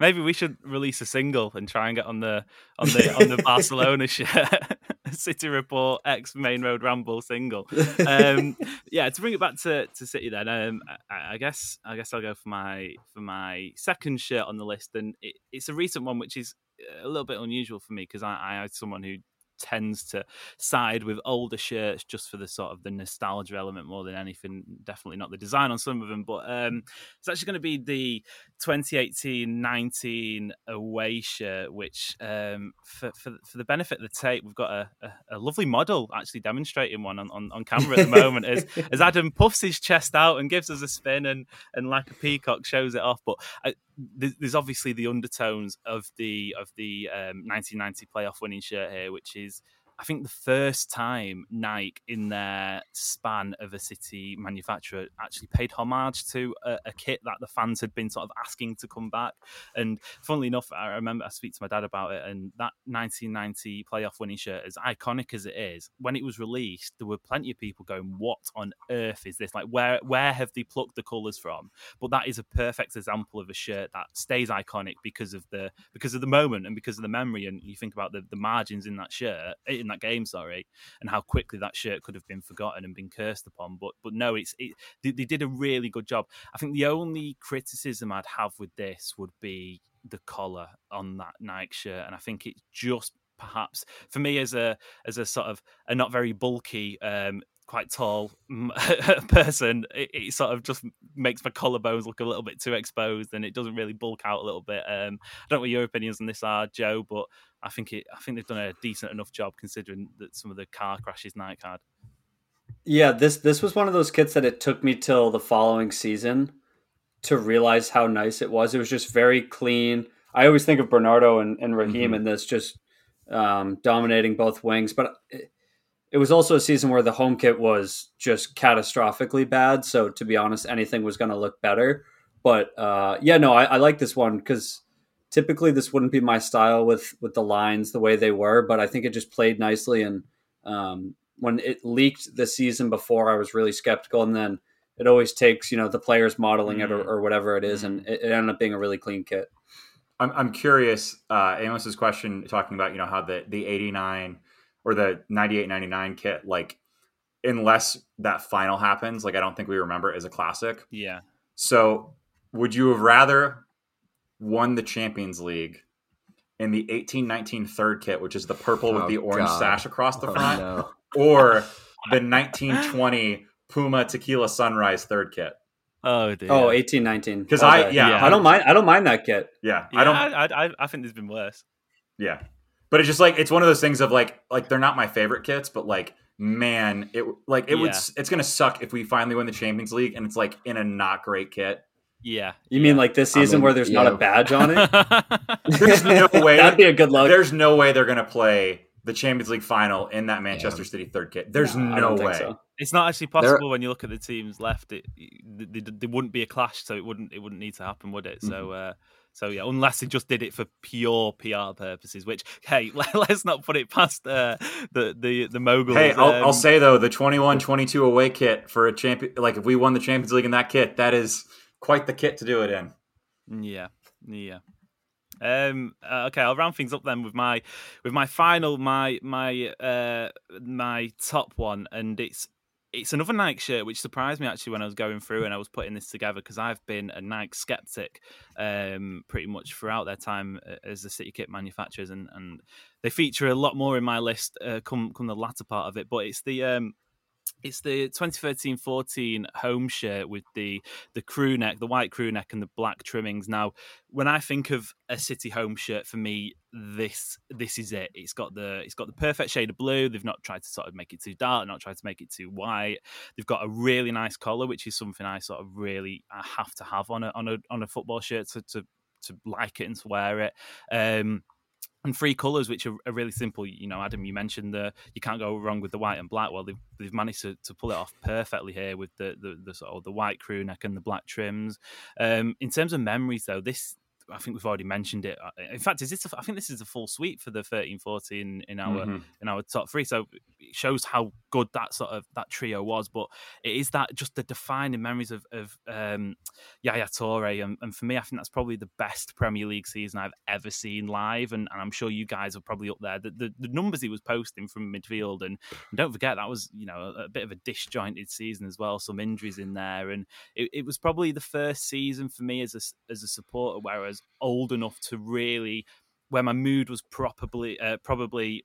Maybe we should release a single and try and get on the on the on the Barcelona shirt. City Report X Maine Road Ramble single. Um, yeah, to bring it back to, to City then, um, I, I, guess I guess I'll go for my for my second shirt on the list, and it, it's a recent one which is a little bit unusual for me because I, I had someone who tends to side with older shirts just for the sort of the nostalgia element more than anything. Definitely not the design on some of them, but um, it's actually going to be the 2018-19 away shirt, which um, for, for, for the benefit of the tape, we've got a, a, a lovely model actually demonstrating one on, on, on camera at the moment as, as Adam puffs his chest out and gives us a spin and, and like a peacock shows it off. But I, there's obviously the undertones of the of the um, 1990 playoff winning shirt here, which is I think the first time Nike, in their span of a city manufacturer, actually paid homage to a, a, kit that the fans had been sort of asking to come back. And funnily enough, I remember I speak to my dad about it, and that 1990 playoff winning shirt, as iconic as it is, when it was released, there were plenty of people going, "What on earth is this? Like, where where have they plucked the colours from?" But that is a perfect example of a shirt that stays iconic because of the because of the moment and because of the memory. And you think about the, the margins in that shirt that game, sorry, and how quickly that shirt could have been forgotten and been cursed upon. But but no, it's it, they, they did a really good job. I think the only criticism I'd have with this would be the collar on that Nike shirt, and I think it just perhaps for me as a as a sort of a not very bulky um quite tall person, it, it, sort of just makes my collarbones look a little bit too exposed, and it doesn't really bulk out a little bit. Um, I don't know what your opinions on this are, Joe, but I think it. I think they've done a decent enough job considering that some of the car crashes Nike had. Yeah, this this was one of those kits that it took me till the following season to realize how nice it was. It was just very clean. I always think of Bernardo and, and Raheem mm-hmm. in this just um, dominating both wings, but. It, it was also a season where the home kit was just catastrophically bad. So to be honest, anything was going to look better. But uh, yeah, no, I, I like this one because typically this wouldn't be my style with with the lines the way they were. But I think it just played nicely. And um, when it leaked the season before, I was really skeptical. And then it always takes you know the players modeling mm. it or, or, whatever it is, and it, it, ended up being a really clean kit. I'm I'm curious. Uh, Amos's question talking about you know how the the '89 or the 98 99 kit like unless that final happens like i don't think we remember it as a classic yeah so would you have rather won the champions league in the 1819 third kit which is the purple oh, with the orange God. sash across the oh, front no. or the 1920 puma tequila sunrise third kit Oh, dear. oh, 18, 19. Because okay. I, yeah, yeah, I don't mind. I don't mind that kit. Yeah, yeah I don't. I, I, I think there's been worse. Yeah, but it's just like it's one of those things of like like they're not my favorite kits, but like man, it like it yeah. would it's gonna suck if we finally win the Champions League and it's like in a not great kit. Yeah. You mean like this season I mean, where there's yeah. not a badge on it? there's no way that'd be a good look. There's no way they're gonna play the Champions League final in that Manchester yeah. City third kit. There's no, no way. So. It's not actually possible They're... when you look at the teams left. It, there wouldn't be a clash, so it wouldn't it wouldn't need to happen, would it? Mm-hmm. So uh, so yeah, unless he just did it for pure PR purposes, which hey, let, us not put it past uh, the the the mogul. Hey, I'll, um, I'll, say though, the 21-22 away kit for a champion, like if we won the Champions League in that kit, that is quite the kit to do it in. Yeah, yeah. Um, uh, okay, I'll round things up then with my with my final my my uh my top one, and it's it's another Nike shirt, which surprised me actually when I was going through and I was putting this together because I've been a Nike skeptic um, pretty much throughout their time uh, as the City Kit manufacturers, and, and they feature a lot more in my list uh, come come the latter part of it. But it's the um, it's the 2013-14 home shirt with the the crew neck, the white crew neck, and the black trimmings. Now, when I think of a City home shirt, for me, this this is it. It's got the it's got the perfect shade of blue. They've not tried to sort of make it too dark, not tried to make it too white. They've got a really nice collar, which is something I sort of really I have to have on a on a on a football shirt to to to like it and to wear it. Um, and three colors which are, are, really simple. You know adam you mentioned the you can't go wrong with the white and black. Well they've, they've managed to, to pull it off perfectly here with the the, the sort of the white crew neck and the black trims. Um, in terms of memories though this I think we've already mentioned it. Uh, in fact, is this? A, I think this is a full suite for the thirteen fourteen in our mm-hmm. in our top three. So it shows how good that sort of that trio was. But it is that just the defining memories of of um, Yaya Toure, and, and, for me, I think that's probably the best Premier League season I've ever seen live. And, and I'm sure you guys are probably up there. The, the, the numbers he was posting from midfield, and, and, don't forget that was you know a, a, bit of a disjointed season as well. Some injuries in there, and it, it was probably the first season for me as a as a supporter where I was old enough to really where my mood was probably uh, probably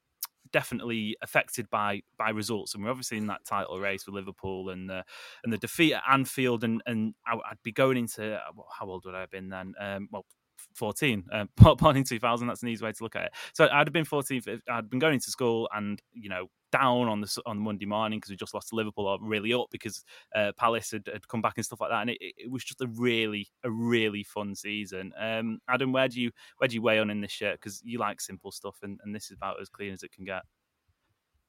definitely affected by by results, and we're obviously in that title race with Liverpool and the and the defeat at Anfield, and and I'd be going into how old would I have been then? Um, well, 14 uh, born in 2000 that's an easy way to look at it so i'd have been 14 i'd been going to school and you know down on the on Monday morning because we just lost to Liverpool, or really up because uh, Palace had, had, come back and stuff like that. And it, it, was just a really a really fun season. Um, Adam, where do you where do you weigh on in this shirt? Because you like simple stuff, and, and this is about as clean as it can get.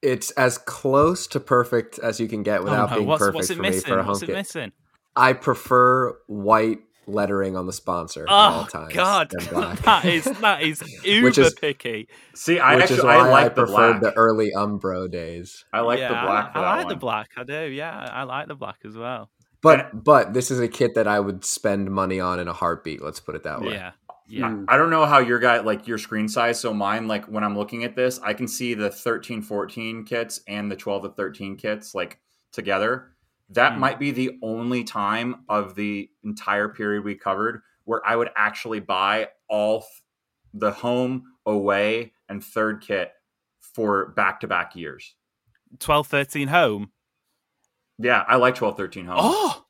it's as close to perfect as you can get without oh, no. being what's, perfect what's it for missing? me for a home what's it kit. missing? I prefer white lettering on the sponsor. at Oh all times God, than black. that is that is uber Which is- picky. See, I Which actually is why I like I the preferred black. the early Umbro days. I like yeah, the black. I, I that like the black. I do. Yeah, I like the black as well. But but this is a kit that I would spend money on in a heartbeat. Let's put it that way. Yeah, yeah. I don't know how your guy like your screen size. So mine, like when I'm looking at this, I can see the 13, 14 kits and the 12 to 13 kits like together. That Hmm. might be the only time of the entire period we covered where I would actually buy all th- the home, away, and third kit for back to back years. 12, 13 home. Yeah, I like 12, 13 home. Oh,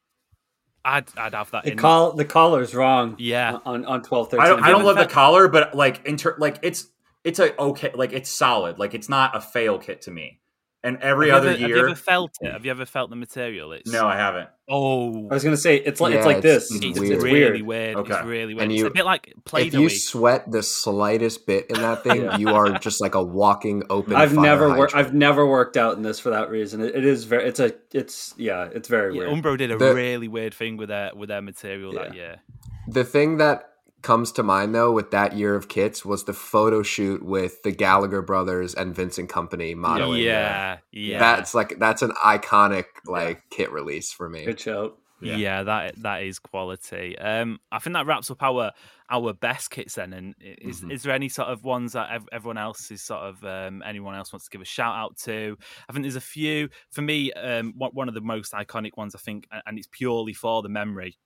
I'd I'd have that The in. call the collar's wrong. Yeah. on on twelve thirteen. I don't, I don't love the felt- collar, but like inter, like it's it's a okay, like it's solid. Like it's not a fail kit to me. And every have other you ever, year, Have you ever felt it? Have you ever felt the material? It's no, I haven't. Oh, I was gonna say it's like it's like it's- this. it's it's, weird. really weird. Okay. It's really weird. And it's a bit like play If you sweat the slightest bit in that thing, you are just like a walking open. I've fire never worked. I've never worked out in this for that reason. It, it is very. It's a. It's yeah. It's very Yeah, weird. Umbro did a The- really weird thing with their with their material that year. The thing that comes to mind though with that year of kits was the photo shoot with the Gallagher brothers and Vincent Kompany modeling. yeah, yeah, That's like that's an iconic like kit release for me. Good show. yeah. Yeah. That that is quality. Um, I think that wraps up our our best kits then. And i- is Mhm. is there any sort of ones that ev- everyone else is sort of um, anyone else wants to give a shout out to? I think there's a few for me. Um, one one of the most iconic ones I think, and it's purely for the memory.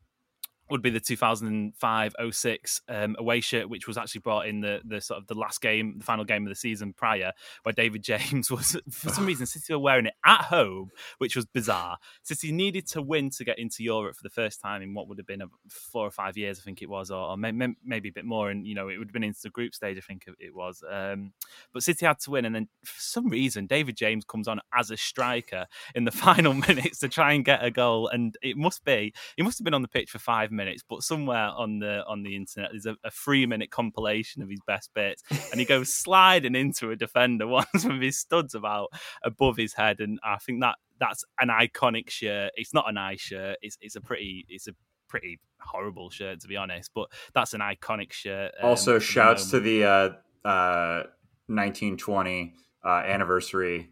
Would be the 2005-06 um, away shirt, which was actually brought in the the sort of the last game, the final game of the season prior, where David James was for some reason City were wearing it at home, which was bizarre. City needed to win to get into Europe for the first time in what would have been a, four or five years, I think it was, or, or may, may- maybe a bit more. And you know, it would have been into the group stage, I think it- it was. Um, but City had to win, and then for some reason, David James comes on as a striker in the final minutes to try and get a goal, and it must be he must have been on the pitch for five minutes, but somewhere on the on the internet there's a, a three minute compilation of his best bits, and he goes sliding into a defender once with his studs about above his head, and I think that that's an iconic shirt. It's not a nice shirt. It's it's a pretty it's a pretty horrible shirt to be honest, but that's an iconic shirt. um, Also, for the shouts to the uh, uh, 1920 uh, anniversary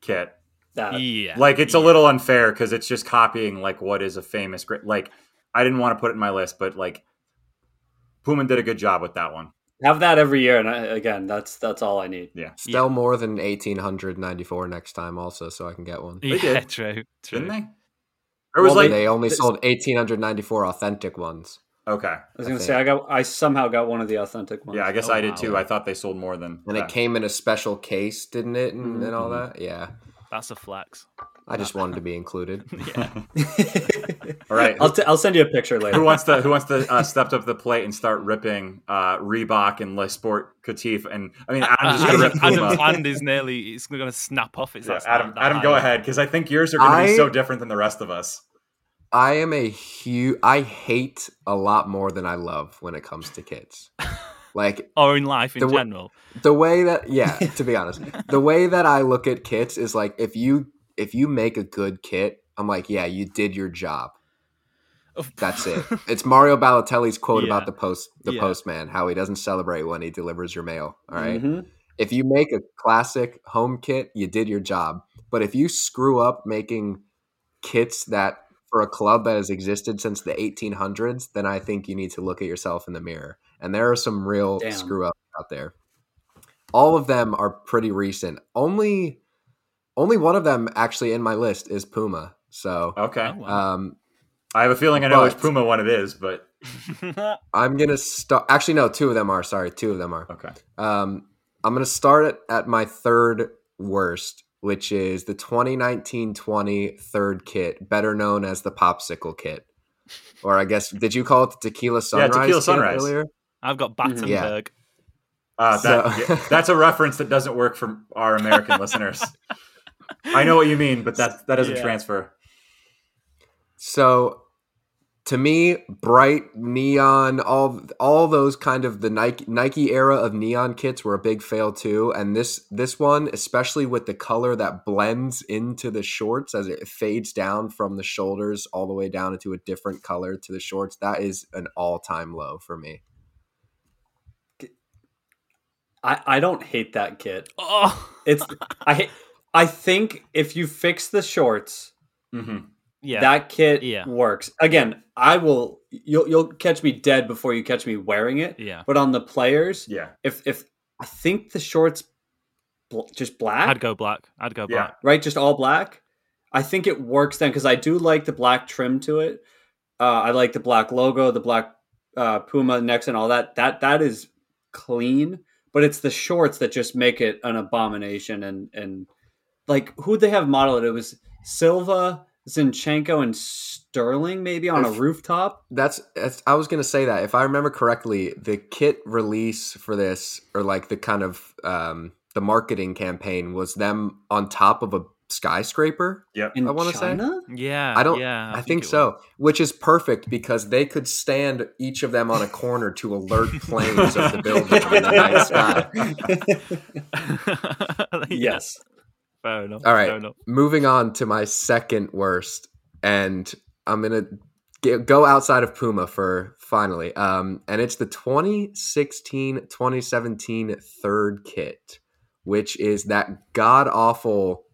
kit. That yeah, Like it's a little unfair because it's just copying like what is a famous great. Like I didn't want to put it in my list, but like Puma did a good job with that one. have that every year, and I, again, that's that's all I need. Yeah, Still more than eighteen hundred ninety four next time also, so I can get one. Yeah, did. true, true. didn't they? Or was Well, like they only this- sold eighteen hundred ninety four authentic ones. okay. I was gonna think. say I got I somehow got one of the authentic ones. Yeah, I guess Oh, I did wow. too. I thought they sold more than. And that. it came in a special case, didn't it? And, and all mm-hmm. that. Yeah. That's a flex. I just wanted to be included. Yeah. All right. I'll, t- I'll send you a picture later. who wants to who wants to uh, step up the plate and start ripping uh, Reebok and Le Sport Catif and I mean Adam's just gonna rip Adam, Adam's hand is nearly it's going to snap off. It's Yeah, Adam, that Adam, high go ahead because I think yours are going to be so different than the rest of us. I am a huge. I hate a lot more than I love when it comes to kids. Like or in life in The general. the way that, yeah. To be honest, the way that I look at kits is like if you if you make a good kit, I'm like, yeah, you did your job. That's it. It's Mario Balotelli's quote Yeah. about the post the Yeah. postman, how he doesn't celebrate when he delivers your mail. All right? Mhm. If you make a classic home kit, you did your job. But if you screw up making kits that for a club that has existed since the 1800s, then I think you need to look at yourself in the mirror. And there are some real Damn. screw ups out there. All of them are pretty recent. Only only one of them actually in my list is Puma. So Okay, Oh, um, I have a feeling I know which Puma one it is, but I'm gonna start. Actually, no, two of them are. Sorry, two of them are. okay. Um, I'm going to start at, at my third worst, which is the 2019-20 third kit, better known as the popsicle kit. Or I guess did you call it the tequila sunrise? Yeah, Tequila kit Sunrise. Earlier? I've got Mhm. Battenberg. Yeah. Uh, that, So- yeah, that's a reference that doesn't work for our American listeners. I know what you mean, but that that doesn't Yeah. transfer. So to me, bright neon, all all those kind of the Nike Nike era of neon kits were a big fail too. And this this one, especially with the color that blends into the shorts as it fades down from the shoulders all the way down into a different color to the shorts, that is an all time low for me. I, I don't hate that kit. Oh, It's I I think if you fix the shorts, Mm-hmm. yeah. that kit Yeah. works. Again, I will you'll you'll catch me dead before you catch me wearing it. Yeah. But on the players, Yeah. if if I think the shorts bl- just black, I'd go black. I'd go Yeah. black. right? Just all black. I think it works then because I do like the black trim to it. Uh, I like the black logo, the black uh, Puma necks, and all that. That that is clean, but it's the shorts that just make it an abomination. And and like who'd they have modeled it? It was Silva, Zinchenko, and Sterling maybe on a rooftop. That's, that's I was gonna say that if I remember correctly, the kit release for this, or like the kind of um, the marketing campaign, was them on top of a skyscraper. Yep. In I wanna say- China? Yeah. I don't. Yeah. I, think, it so, which is perfect because they could stand each of them on a corner to alert planes of the building in the night sky. Yes. Fair enough. All right. Fair enough. Moving on to my second worst, and I'm gonna get, go outside of Puma for finally, um, and it's the 2016-2017 third kit, which is that god awful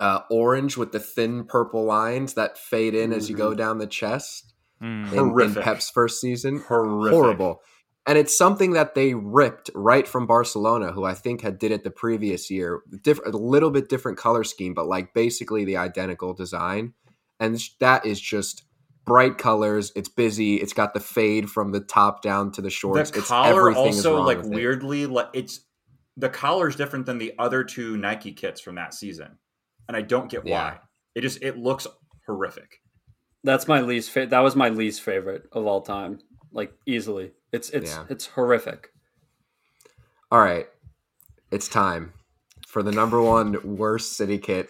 uh, orange with the thin purple lines that fade in as you go down the chest. Mm. in, in Pep's first season. Horrific. Horrible. And it's something that they ripped right from Barcelona, who I think had did it the previous year. Diff- a little bit different color scheme, but like basically the identical design. And that is just bright colors. It's busy. It's got the fade from the top down to the shorts. the it's collar everything is also wrong like with it. weirdly like it's the collar's different than the other two Nike kits from that season, and I don't get Yeah. why. It just it looks horrific. That's my least favorite. That was my least favorite of all time. Like easily. It's it's Yeah. it's horrific. All right, it's time for the number one worst city kit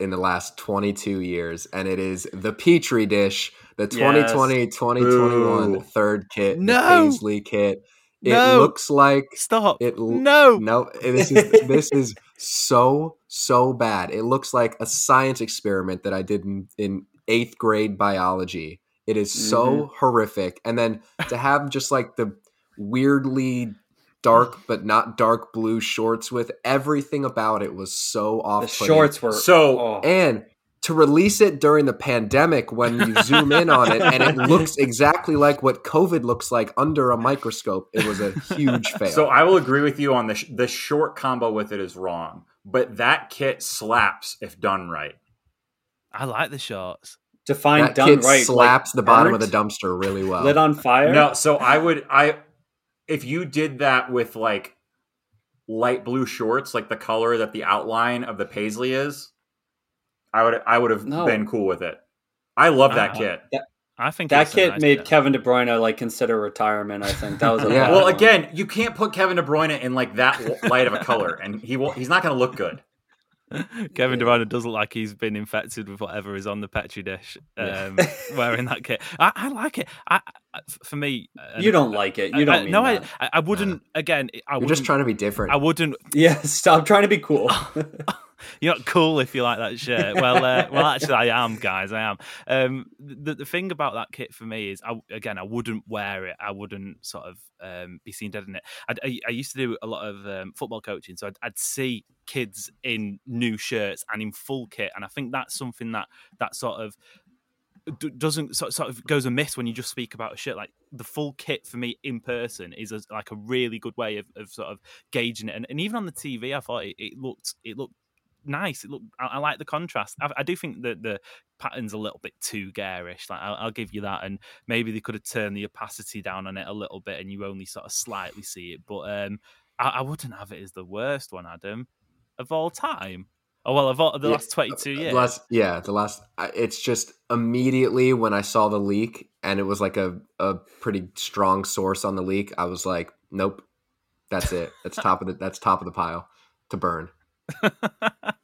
in the last 22 years, and it is the Petri dish, the 2020 2021 Boo. third kit, the No. Paisley kit. It No. looks like Stop. it. l- no. no, this is this is so so bad. It looks like a science experiment that I did in, in eighth grade biology. It is so Mm-hmm. horrific, and then to have just like the weirdly dark but not dark blue shorts with everything about it was so off. The shorts were So- oh. and to release it during the pandemic when you zoom in on it and it looks exactly like what COVID looks like under a microscope, it was a huge fail. So I will agree with you on the sh- the short combo with it is wrong, but that kit slaps if done right. I like the shorts. to find that done kid right. slaps like, the bottom of the dumpster really well. lit on fire. No, so I would I if you did that with like light blue shorts, like the color that the outline of the paisley is, I would I would have No. been cool with it. I love that Uh, kit. I think that kit nice made kit. Kevin De Bruyne like consider retirement. I think that was a Yeah. Well, one. again, you can't put Kevin De Bruyne in like that light of a color, and he will, he's not going to look good. Kevin De Bruyne does look like he's been infected with whatever is on the petri dish Yeah. um, wearing that kit. I, I like it. I, I- for me, uh, you don't like it. You don't. I- mean no, that. I, I, I wouldn't. Again, I You're wouldn't. just trying to be different. I wouldn't. Yeah, stop trying to be cool. You're not cool if you like that shirt. Well, uh, well, actually, I am, guys. I am. Um, the, the thing about that kit for me is, I, again, I wouldn't wear it. I wouldn't sort of um, be seen dead in it. I'd, I, I used to do a lot of um, football coaching, so I'd, I'd see kids in new shirts and in full kit, and I think that's something that that sort of doesn't sort, of goes amiss when you just speak about a shirt like the full kit for me in person is a, like a really good way of, of sort of gauging it and, and even on the tv i thought it, it looked it looked nice it looked i, I like the contrast I, I do think that the pattern's a little bit too garish like I'll, I'll give you that and maybe they could have turned the opacity down on it a little bit and you only sort of slightly see it but um i, I wouldn't have it as the worst one adam of all time oh well of all, the Yeah, last 22 years last, yeah, the last. It's just immediately when I saw the leak and it was like a a pretty strong source on the leak. I was like, nope, that's it. That's top of the that's top of the pile to burn.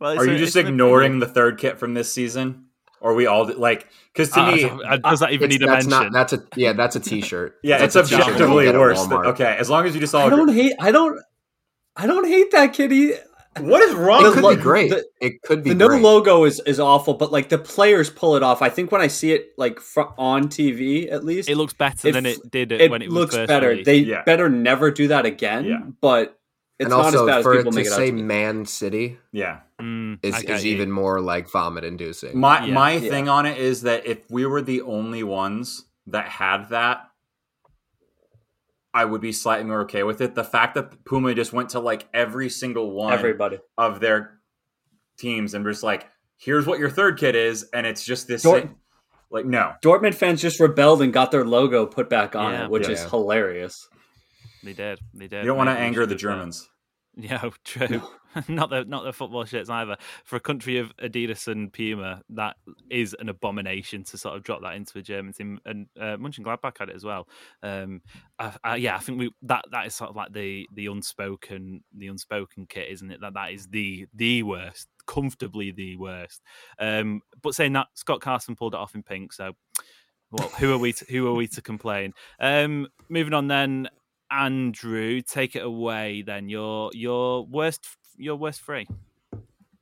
well, Are you just ignoring opinion. the third kit from this season? Or we all like because to Uh, me, uh, does that even need a that's mention? not that's a yeah that's a t-shirt. yeah, That's it's a t-shirt you can objectively worse. Than, okay, as long as you just all I don't agree. hate. I don't. I don't hate that kitty. What is wrong? It could lo- be great. the- it could be The no great. logo is is awful, but like the players pull it off. I think when I see it like fr- on TV, at least it looks better it than it did it when it was looks first better. released. They Yeah. better never do that again. Yeah. But it's and not also as bad as for it people to make it out say to. Man City Yeah. Mm, is, is even more like vomit inducing. My Yeah. my Yeah. thing on it is that if we were the only ones that had that, I would be slightly more okay with it. The fact that Puma just went to like every single one Everybody. of their teams and just like, here's what your third kit is, and it's just this Dort- thing- like no. Dortmund fans just rebelled and got their logo put back on Yeah. it, which Yeah. is hilarious. They did. They did. You don't want to anger the have, Germans. Yeah, true. not the not the football shirts either. For a country of Adidas and Puma, that is an abomination to sort of drop that into a German team. And uh, Mönchengladbach had it as well. Um, I, I, yeah, I think we that that is sort of like the the unspoken the unspoken kit, isn't it? That that is the the worst, comfortably the worst. Um, but saying that, Scott Carson pulled it off in pink, so. Well, who are we? To, who are we to complain? Um, moving on then. Andrew, take it away. Then your your worst your worst three.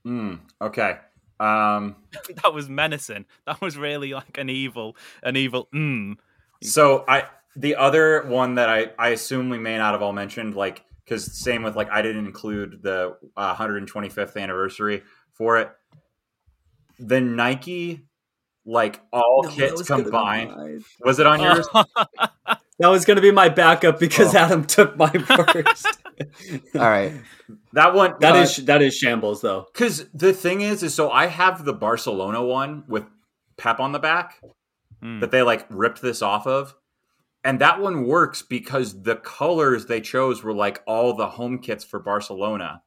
Mm, okay. Um, that was menacing. That was really like an evil, an evil. Mm. So I the other one that I I assume we may not have all mentioned like because same with like I didn't include the uh, 125th anniversary for it. The Nike like all No, kits was combined was it on yours? That was going to be my backup because Oh. Adam took my first. All right. that one That is that is shambles though. because the thing is is so I have the Barcelona one with Pep on the back Mm. that they like ripped this off of. And that one works because the colors they chose were like all the home kits for Barcelona.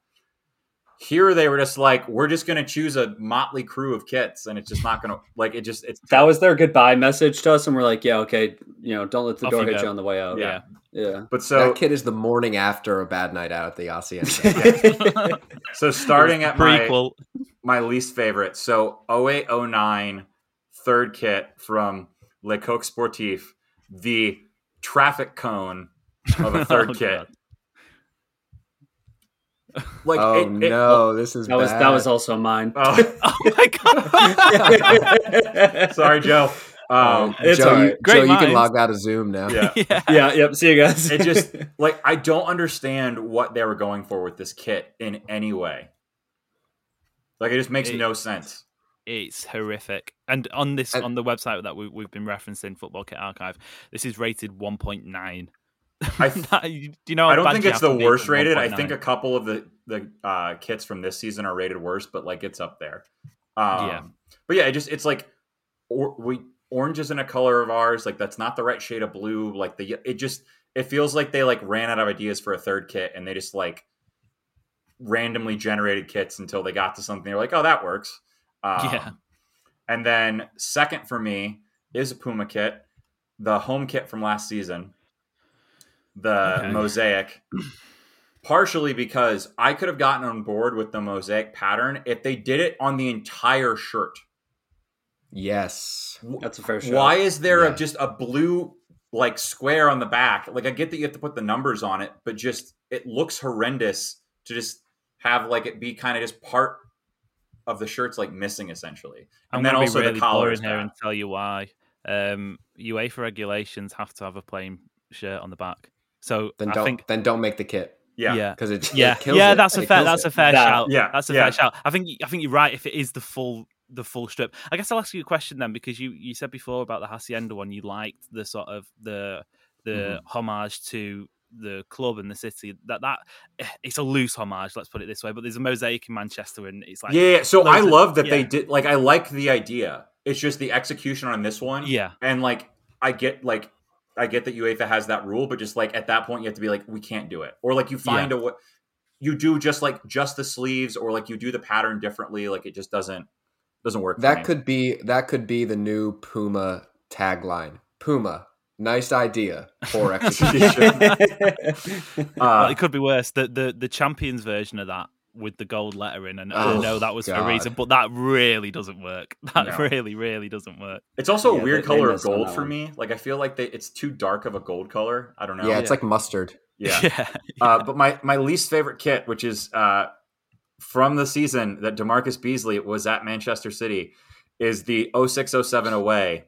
Here they were just like, we're just gonna choose a motley crew of kits, and it's just not gonna like it. Just it's That was their goodbye message to us, and we're like, yeah, okay, you know, don't let the Off door hit go. you on the way out. yeah. yeah. But so that kid is the morning after a bad night out at the Hacienda. so starting at my my least favorite. So 0809 third kit from Le Coq Sportif, the traffic cone of a third Oh, kit. God. Like oh it, it- no, this is That was that was also mine. oh, Oh my god! sorry, Joe. Um, It's Joe, all you. Great Joe, you can log out of Zoom now. yeah. yeah. yeah, yep. See you guys. it just like I don't understand what they were going for with this kit in any way. Like it just makes It- no sense. It's horrific. And on this And- on the website that we, we've been referencing, Football Kit Archive, this is rated 1.9. I- do you know? I don't think it's the worst rated. I 1.9? think a couple of the the uh, kits from this season are rated worse, but like it's up there. Um, Yeah. But yeah, it just it's like or, we orange isn't a color of ours. Like that's not the right shade of blue. Like the it just it feels like they like ran out of ideas for a third kit and they just like randomly generated kits until they got to something. They're like, oh, that works. Um, Yeah. And then second for me is a Puma kit, the home kit from last season, the Okay. mosaic. Partially because I could have gotten on board with the mosaic pattern if they did it on the entire shirt. Yes. That's a fair shot. Why is there Yeah. a, just a blue like square on the back? Like I get that you have to put the numbers on it, but just it looks horrendous to just have like it be kind of just part of the shirt's like missing essentially. I'm And then gonna also be really the collar boring is here and tell you why. Um, UEFA regulations have to have a plain shirt on the back. So Then I don't think then don't make the kit Yeah. yeah. because it yeah, it kills yeah, it. that's a It fair, that's it. a fair That- shout. Yeah, that's a yeah. fair shout. I think, I think you're right. If it is the full, the full strip, I guess I'll ask you a question then because you, you said before about the Hacienda one, you liked the sort of the, the Mm-hmm. homage to the club and the city. That that it's a loose homage, let's put it this way. But there's a mosaic in Manchester, and it's like, yeah, so I loads of- love that they did like I like the idea. It's just the execution on this one. yeah, And like I get like I get that UEFA has that rule, but just like at that point you have to be like, we can't do it. Or like you find a what you do just like just the sleeves or like you do the pattern differently. Like it just doesn't doesn't work. for That me. could be that could be the new Puma tagline. Puma, nice idea, poor execution. Well, uh, it could be worse. The the the champions version of that with the gold lettering, and Oh, I know that was for a reason, but that really doesn't work. That No. really, really doesn't work. It's also Yeah, a weird they- they color of gold for me. Like I feel like they, it's too dark of a gold color. I don't know. Yeah, it's like mustard. yeah. Yeah, Uh, but my my least favorite kit, which is uh, from the season that DaMarcus Beasley was at Manchester City, is the 0607 away.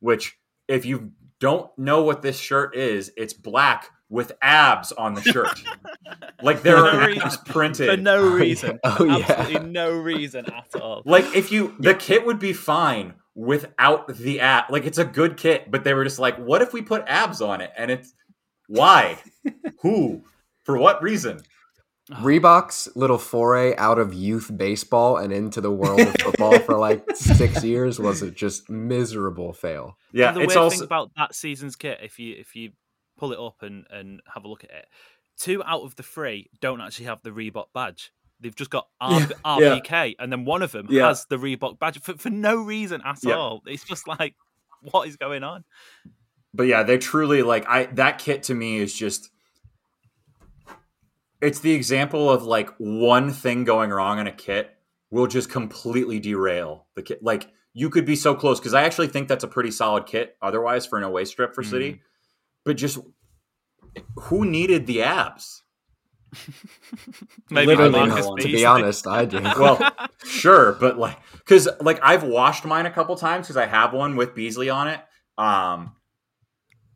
Which, if you don't know what this shirt is, it's black with abs on the shirt. like there For are no abs printed. for no oh, reason. Oh, yeah. Absolutely no reason at all. Like if you the kit would be fine without the ab. Like it's a good kit, but they were just like, what if we put abs on it? And it's why? Who? For what reason? Reebok's little foray out of youth baseball and into the world of football for like six years was a just miserable fail. Yeah, the it's weird also thing about that season's kit, if you if you pull it up and and have a look at it, two out of the three don't actually have the Reebok badge. They've just got R- Yeah, RBK, and then one of them Yeah. has the Reebok badge for, for no reason at Yeah. all. It's just like, what is going on? but yeah, they're truly like I that kit to me is just it's the example of like one thing going wrong in a kit will just completely derail the kit. Like you could be so close because I actually think that's a pretty solid kit otherwise for an away strip for City. Mm. But just who needed the abs? Maybe Literally I no one. to be honest, I do. Well, sure, but like, because like I've washed mine a couple times because I have one with Beasley on it, um,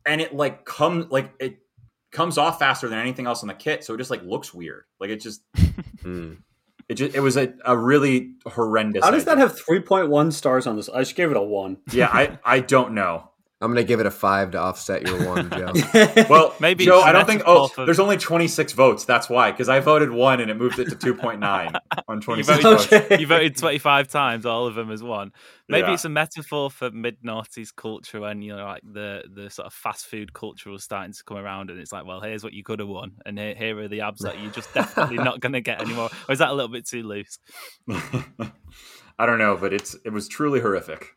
and it like comes like it comes off faster than anything else on the kit, so it just like looks weird. Like it just, Mm. it just, it was a, a really horrendous. How does that have 3.1 stars on this? I just gave it a one. Yeah, I I don't know. I'm gonna give it a five to offset your one, Joe. Well, Maybe Joe, I don't think. Oh, for- there's only 26 votes. That's why, because I voted one and it moved it to 2.9 on You 26 voted, votes. Okay. you voted 25 times, all of them as one. Maybe Yeah. it's a metaphor for mid noughties culture when you know, like the the sort of fast food culture was starting to come around, and it's like, well, here's what you could have won, and here, here are the abs that you're just definitely not going to get anymore. Or is that a little bit too loose? I don't know, but it's it was truly horrific.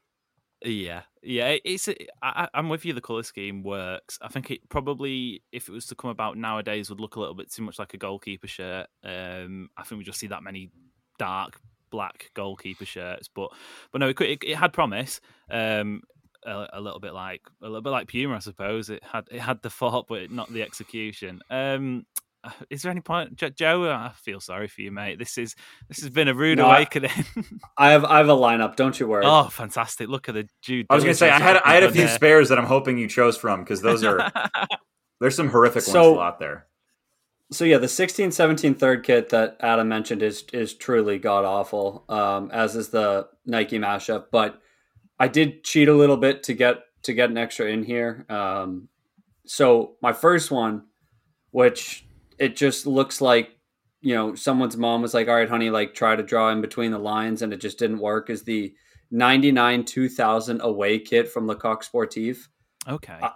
Yeah, yeah, it's. I, I- I'm with you. The color scheme works. I think it probably, if it was to come about nowadays, would look a little bit too much like a goalkeeper shirt. Um, I think we just see that many dark black goalkeeper shirts, but but no, it could, it, it had promise. Um, a, a little bit like a little bit like Puma, I suppose. It had it had the thought, but not the execution. Um, is there any point, Jo- Joe? I feel sorry for you, mate. This is this has been a rude No, I- awakening. I have I have a lineup. Don't you worry. oh, fantastic! Look at the Jude. I was gonna say I had I had a few spares. spares that I'm hoping you chose from because those are there's some horrific ones So- still out there. So yeah, the 16-17 third kit that Adam mentioned is is truly god awful. Um, as is the Nike mashup, but I did cheat a little bit to get to get an extra in here. Um, so my first one, which it just looks like you know someone's mom was like, "All right, honey, like try to draw in between the lines," and it just didn't work. Is the 99 2000 away kit from Le Coq Sportif. Okay. Uh,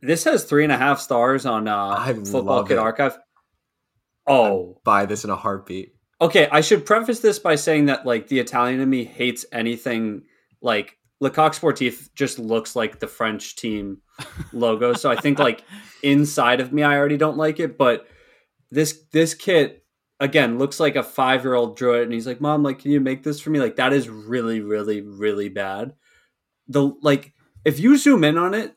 This has three and a half stars on uh, I Football love Kit it. Archive. Oh, Buy this in a heartbeat. okay. I should preface this by saying that like the Italian in me hates anything like Le Coq Sportif just looks like the French team logo. so I think like inside of me, I already don't like it. But this this kit again looks like a five year old drew it, and he's like, "Mom, like, can you make this for me?" Like that is really, really, really bad. The like if you zoom in on it,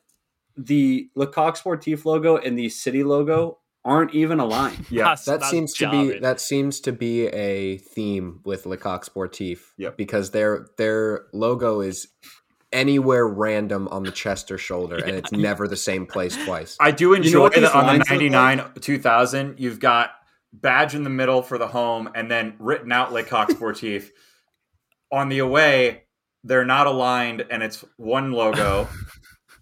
the Le Coq Sportif logo and the city logo aren't even aligned. Yeah, That's- That that's seems to be jarring. that seems to be a theme with Le Coq Sportif. Yep. Because their their logo is anywhere random on the chest or shoulder, and it's never the same place twice. I do enjoy what these that on the lines look 99 2000 you've got badge in the middle for the home and then written out Le Coq Sportif. on the away they're not aligned and it's one logo.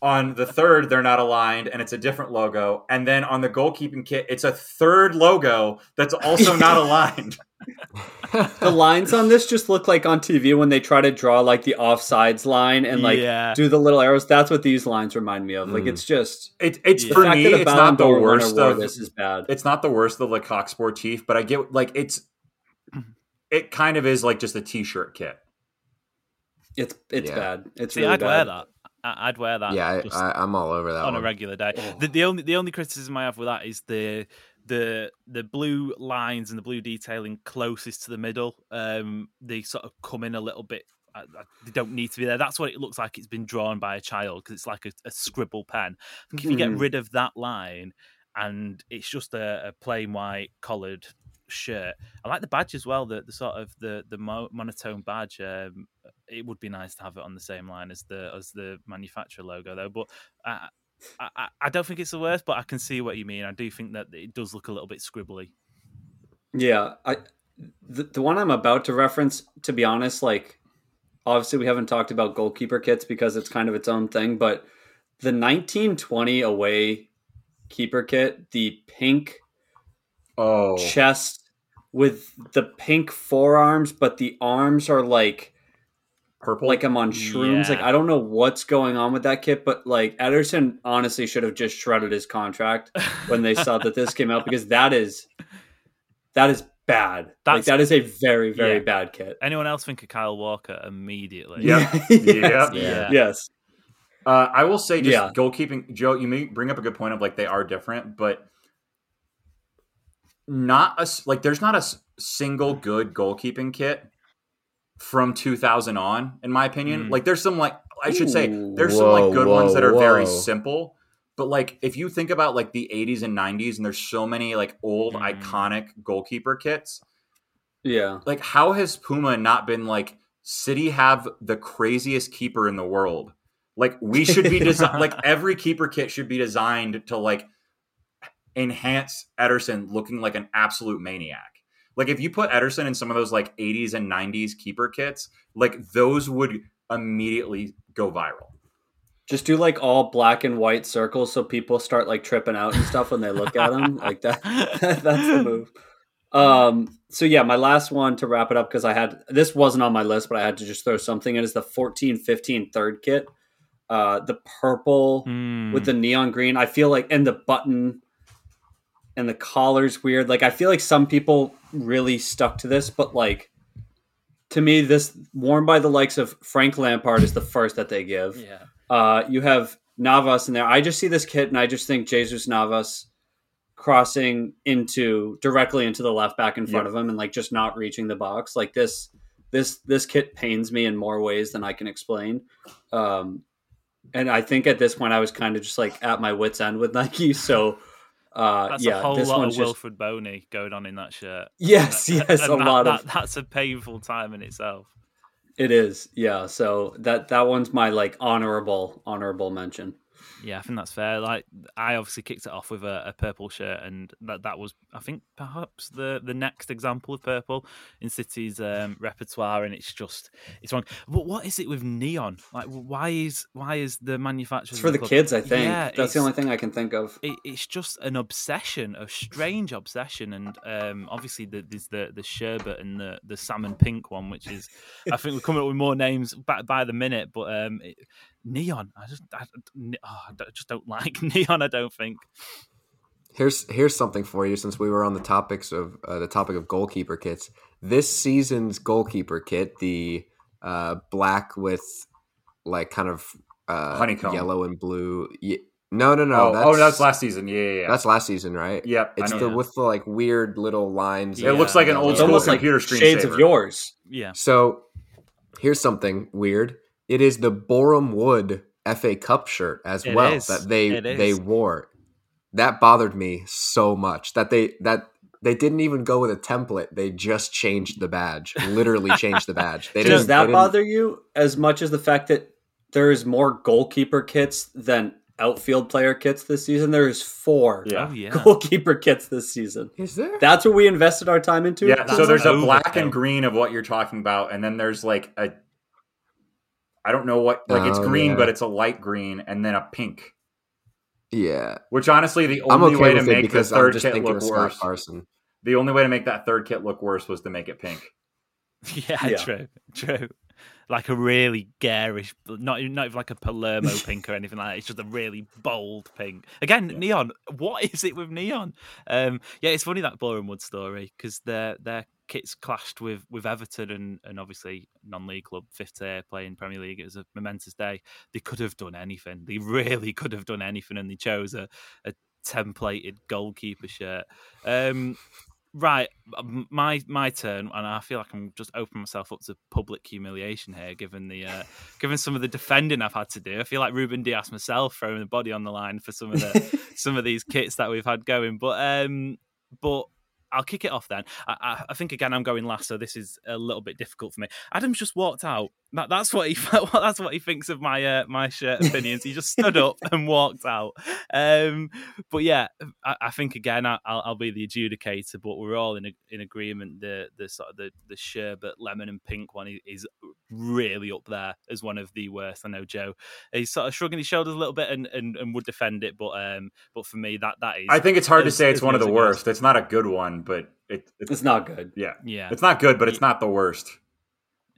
on the third they're not aligned and it's a different logo and then on the goalkeeping kit it's a third logo that's also not aligned. the lines on this just look like on TV when they try to draw like the offsides line and like Yeah. do the little arrows. That's what these lines remind me of. Like Mm. it's just It, it's Yeah. for me it's Ballon not the d'Or worst wore of this is bad. it's not the worst of Le Coq Sportif, but I get like it's it kind of is like just a t-shirt kit. It's it's Yeah. bad. It's See, really I'd bad. wear that. I- I'd wear that. yeah, just I, I, I'm all over that on one. a regular day. Oh. The, the only the only criticism I have with that is the the the blue lines and the blue detailing closest to the middle, um, they sort of come in a little bit. Uh, uh, they don't need to be there. That's what it looks like. It's been drawn by a child because it's like a, a, scribble pen. I think if you get Mhm. rid of that line and it's just a, a plain white collared shirt, I like the badge as well. The, the sort of the the monotone badge. Um, it would be nice to have it on the same line as the as the manufacturer logo though. But I, I, I- I don't think it's the worst, but I can see what you mean. I do think that it does look a little bit scribbly. Yeah, I the, the one I'm about to reference, to be honest, like obviously we haven't talked about goalkeeper kits because it's kind of its own thing, but the 1920 away keeper kit, the pink Oh, chest with the pink forearms, but the arms are like purple. like I'm on shrooms. Like I don't know what's going on with that kit, but like Ederson honestly should have just shredded his contract when they saw that this came out because that is that is bad. like That's- a very very Yeah. bad kit. Anyone else think of Kyle Walker immediately? Yep. yes. Yeah. Yes. Uh, I will say, just Yeah. goalkeeping, Joe. You may bring up a good point of like they are different, but not a like there's not a single good goalkeeping kit from 2000 on, in my opinion. Mm. Like there's some like I should say Ooh. there's some like good ones that are very simple. But like if you think about like the 80s and 90s, and there's so many like old Mm. iconic goalkeeper kits, Yeah. like how has Puma not been like City have the craziest keeper in the world? Like we should be desi- like every keeper kit should be designed to like enhance Ederson looking like an absolute maniac. Like if you put Ederson in some of those like 80s and 90s keeper kits, like those would immediately go viral. Just do like all black and white circles so people start like tripping out and stuff when they look at them. Like that that's the move. Um so yeah, my last one to wrap it up because I had this wasn't on my list, but I had to just throw something in is the 14 15 third kit. Uh the purple Mm. with the neon green. I feel like and the button and the collar's weird. Like I feel like some people really stuck to this, but like to me, this worn by the likes of Frank Lampard is the first that they give. yeah. Uh, you have Navas in there. I just see this kit and I just think Jesus Navas crossing into directly into the left back in front of him and like just not reaching the box. Like this, this, this kit pains me in more ways than I can explain. Um, and I think at this point I was kind of just like at my wits end with Nike. So, uh, That's yeah, a whole this lot of just Wilfried Bony going on in that shirt. yes, And- yes, and a that- lot that- of that's a painful time in itself. it is. Yeah. So that, that one's my like honorable, honorable mention. Yeah, I think that's fair. Like I obviously kicked it off with a, a purple shirt, and that that was, I think, perhaps the the next example of purple in City's um, repertoire, and it's just it's wrong. But what is it with neon? Like, why is why is the manufacturer for the kids, I think. Yeah, That's the only thing I can think of. it, it's just an obsession, a strange obsession, and um, obviously the, there's the the sherbet and the the salmon pink one, which is I think we're coming up with more names by, by the minute, but um, it, neon. I just I, oh, I just don't like neon. I don't think. Here's here's something for you since we were on the topics of uh, the topic of goalkeeper kits. This season's goalkeeper kit, the uh, black with like kind of uh, Honeycomb. yellow and blue. Ye- no, no, no. oh, that's, oh, that's last season. Yeah, yeah, yeah. That's last season, right? Yep, It's the that. with the like weird little lines. It looks like an old It's school almost like computer shades of yours. Yeah, So here's something weird. It is the Boreham Wood FA Cup shirt as It well is. that they they wore. That bothered me so much that they that they didn't even go with a template. They just changed the badge. Literally changed the badge. They Does that they bother you as much as the fact that there is more goalkeeper kits than outfield player kits this season? There is four Yeah. oh yeah. goalkeeper kits this season. Is there? That's what we invested our time into. Yeah, That's so there's a black and green of what you're talking about, and then there's like a I don't know what like it's Oh, green, yeah. but it's a light green, and then a pink. yeah, Which honestly, the only okay way to make the because I'm third just kit look worse, Carson. the only way to make that third kit look worse was to make it pink. yeah, Yeah. true, true. Like a really garish, not not even like a Palermo pink or anything like that. It's just a really bold pink. Again, neon. What is it with neon? Um, yeah, it's funny that Boreham Wood story because their their kits clashed with with Everton and and obviously non-league club fifth tier playing Premier League. It was a momentous day. They could have done anything. They really could have done anything, and they chose a, a templated goalkeeper shirt. Um, right, my my turn, and I feel like I'm just opening myself up to public humiliation here, given the uh, given some of the defending I've had to do. I feel like Ruben Dias myself throwing the body on the line for some of the some of these kits that we've had going, but um, but I'll kick it off then. I, I, I, think again I'm going last, so this is a little bit difficult for me. Adam's just walked out. That, that's what he that's what he thinks of my uh, my shirt opinions. He just stood up and walked out. Um, but yeah, I, I think again I, will I'll be the adjudicator. But we're all in a, in agreement. The the sort of the the sherbet lemon and pink one is really up there as one of the worst. I know Joe. He's sort of shrugging his shoulders a little bit and, and, and would defend it, but um, but for me that that is. I think it's hard as, to say it's one of the worst. It's not a good one, but it, it's, it's not good. Yeah, yeah, it's not good, but it's not the worst.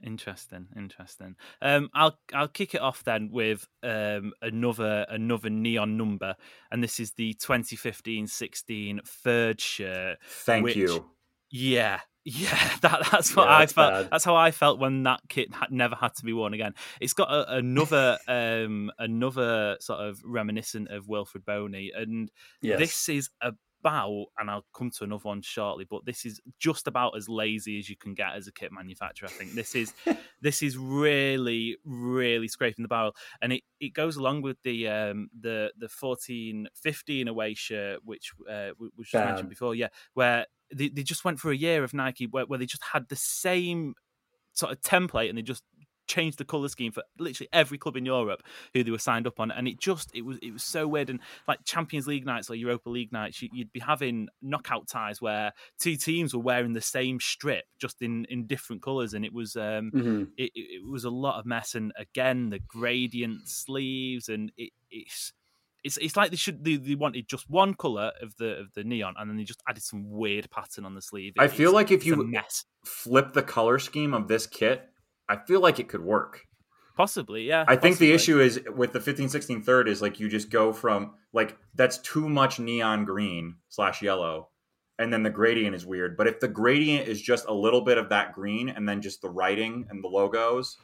Interesting, interesting. Um, I'll I'll kick it off then with um, another another neon number, and this is the 2015-16 third shirt. Thank which, you. Yeah, yeah, that, that's what yeah, I felt. Bad. That's how I felt when that kit had never had to be worn again. It's got a, another um, another sort of reminiscent of Wilfried Bony, and yes. this is a about, and I'll come to another one shortly, but this is just about as lazy as you can get as a kit manufacturer. I think this is this is really, really scraping the barrel, and it, it goes along with the um, the the fourteen fifteen away shirt, which uh, was mentioned before, yeah, where they, they just went for a year of Nike where, where they just had the same sort of template and they just changed the color scheme for literally every club in Europe who they were signed up on, and it just it was it was so weird. And like Champions League nights or Europa League nights, you'd be having knockout ties where two teams were wearing the same strip just in in different colors, and it was um mm-hmm. it, it was a lot of mess. And again, the gradient sleeves, and it, it's. It's, it's like they should they, they, wanted just one color of the of the neon and then they just added some weird pattern on the sleeve. It, I feel like if you flip the color scheme of this kit I feel like it could work. Possibly, yeah. I possibly. think the issue is with the 15, 16 third is like you just go from like that's too much neon green slash yellow, and then the gradient is weird. But if the gradient is just a little bit of that green and then just the writing and the logos,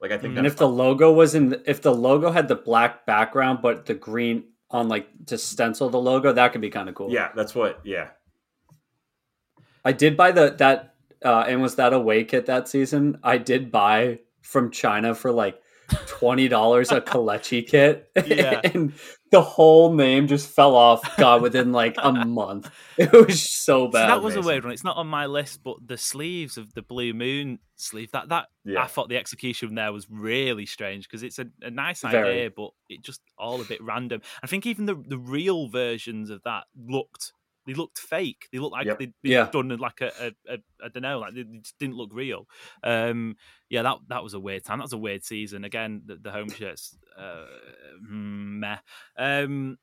like I think. Mm-hmm. And if fun. the logo was in, if the logo had the black background but the green on like to stencil the logo, that could be kind of cool. Yeah, that's what. Yeah. I did buy the that uh, and was that away kit that season? I did buy from China for like twenty dollars a Kalechi kit, yeah. and the whole name just fell off. God, within like a month, it was so bad. So that was a weird one. It's not on my list, but the sleeves of the Blue Moon sleeve that that yeah. I thought the execution there was really strange because it's a, a nice idea, Very. but it just all a bit random. I think even the the real versions of that looked they looked fake. They looked like yep. they'd been yeah. done like a, a, a I don't know, like they just didn't look real. Um, yeah, that that was a weird time. That was a weird season. Again, the, the home shirts, uh, mm, meh. Um,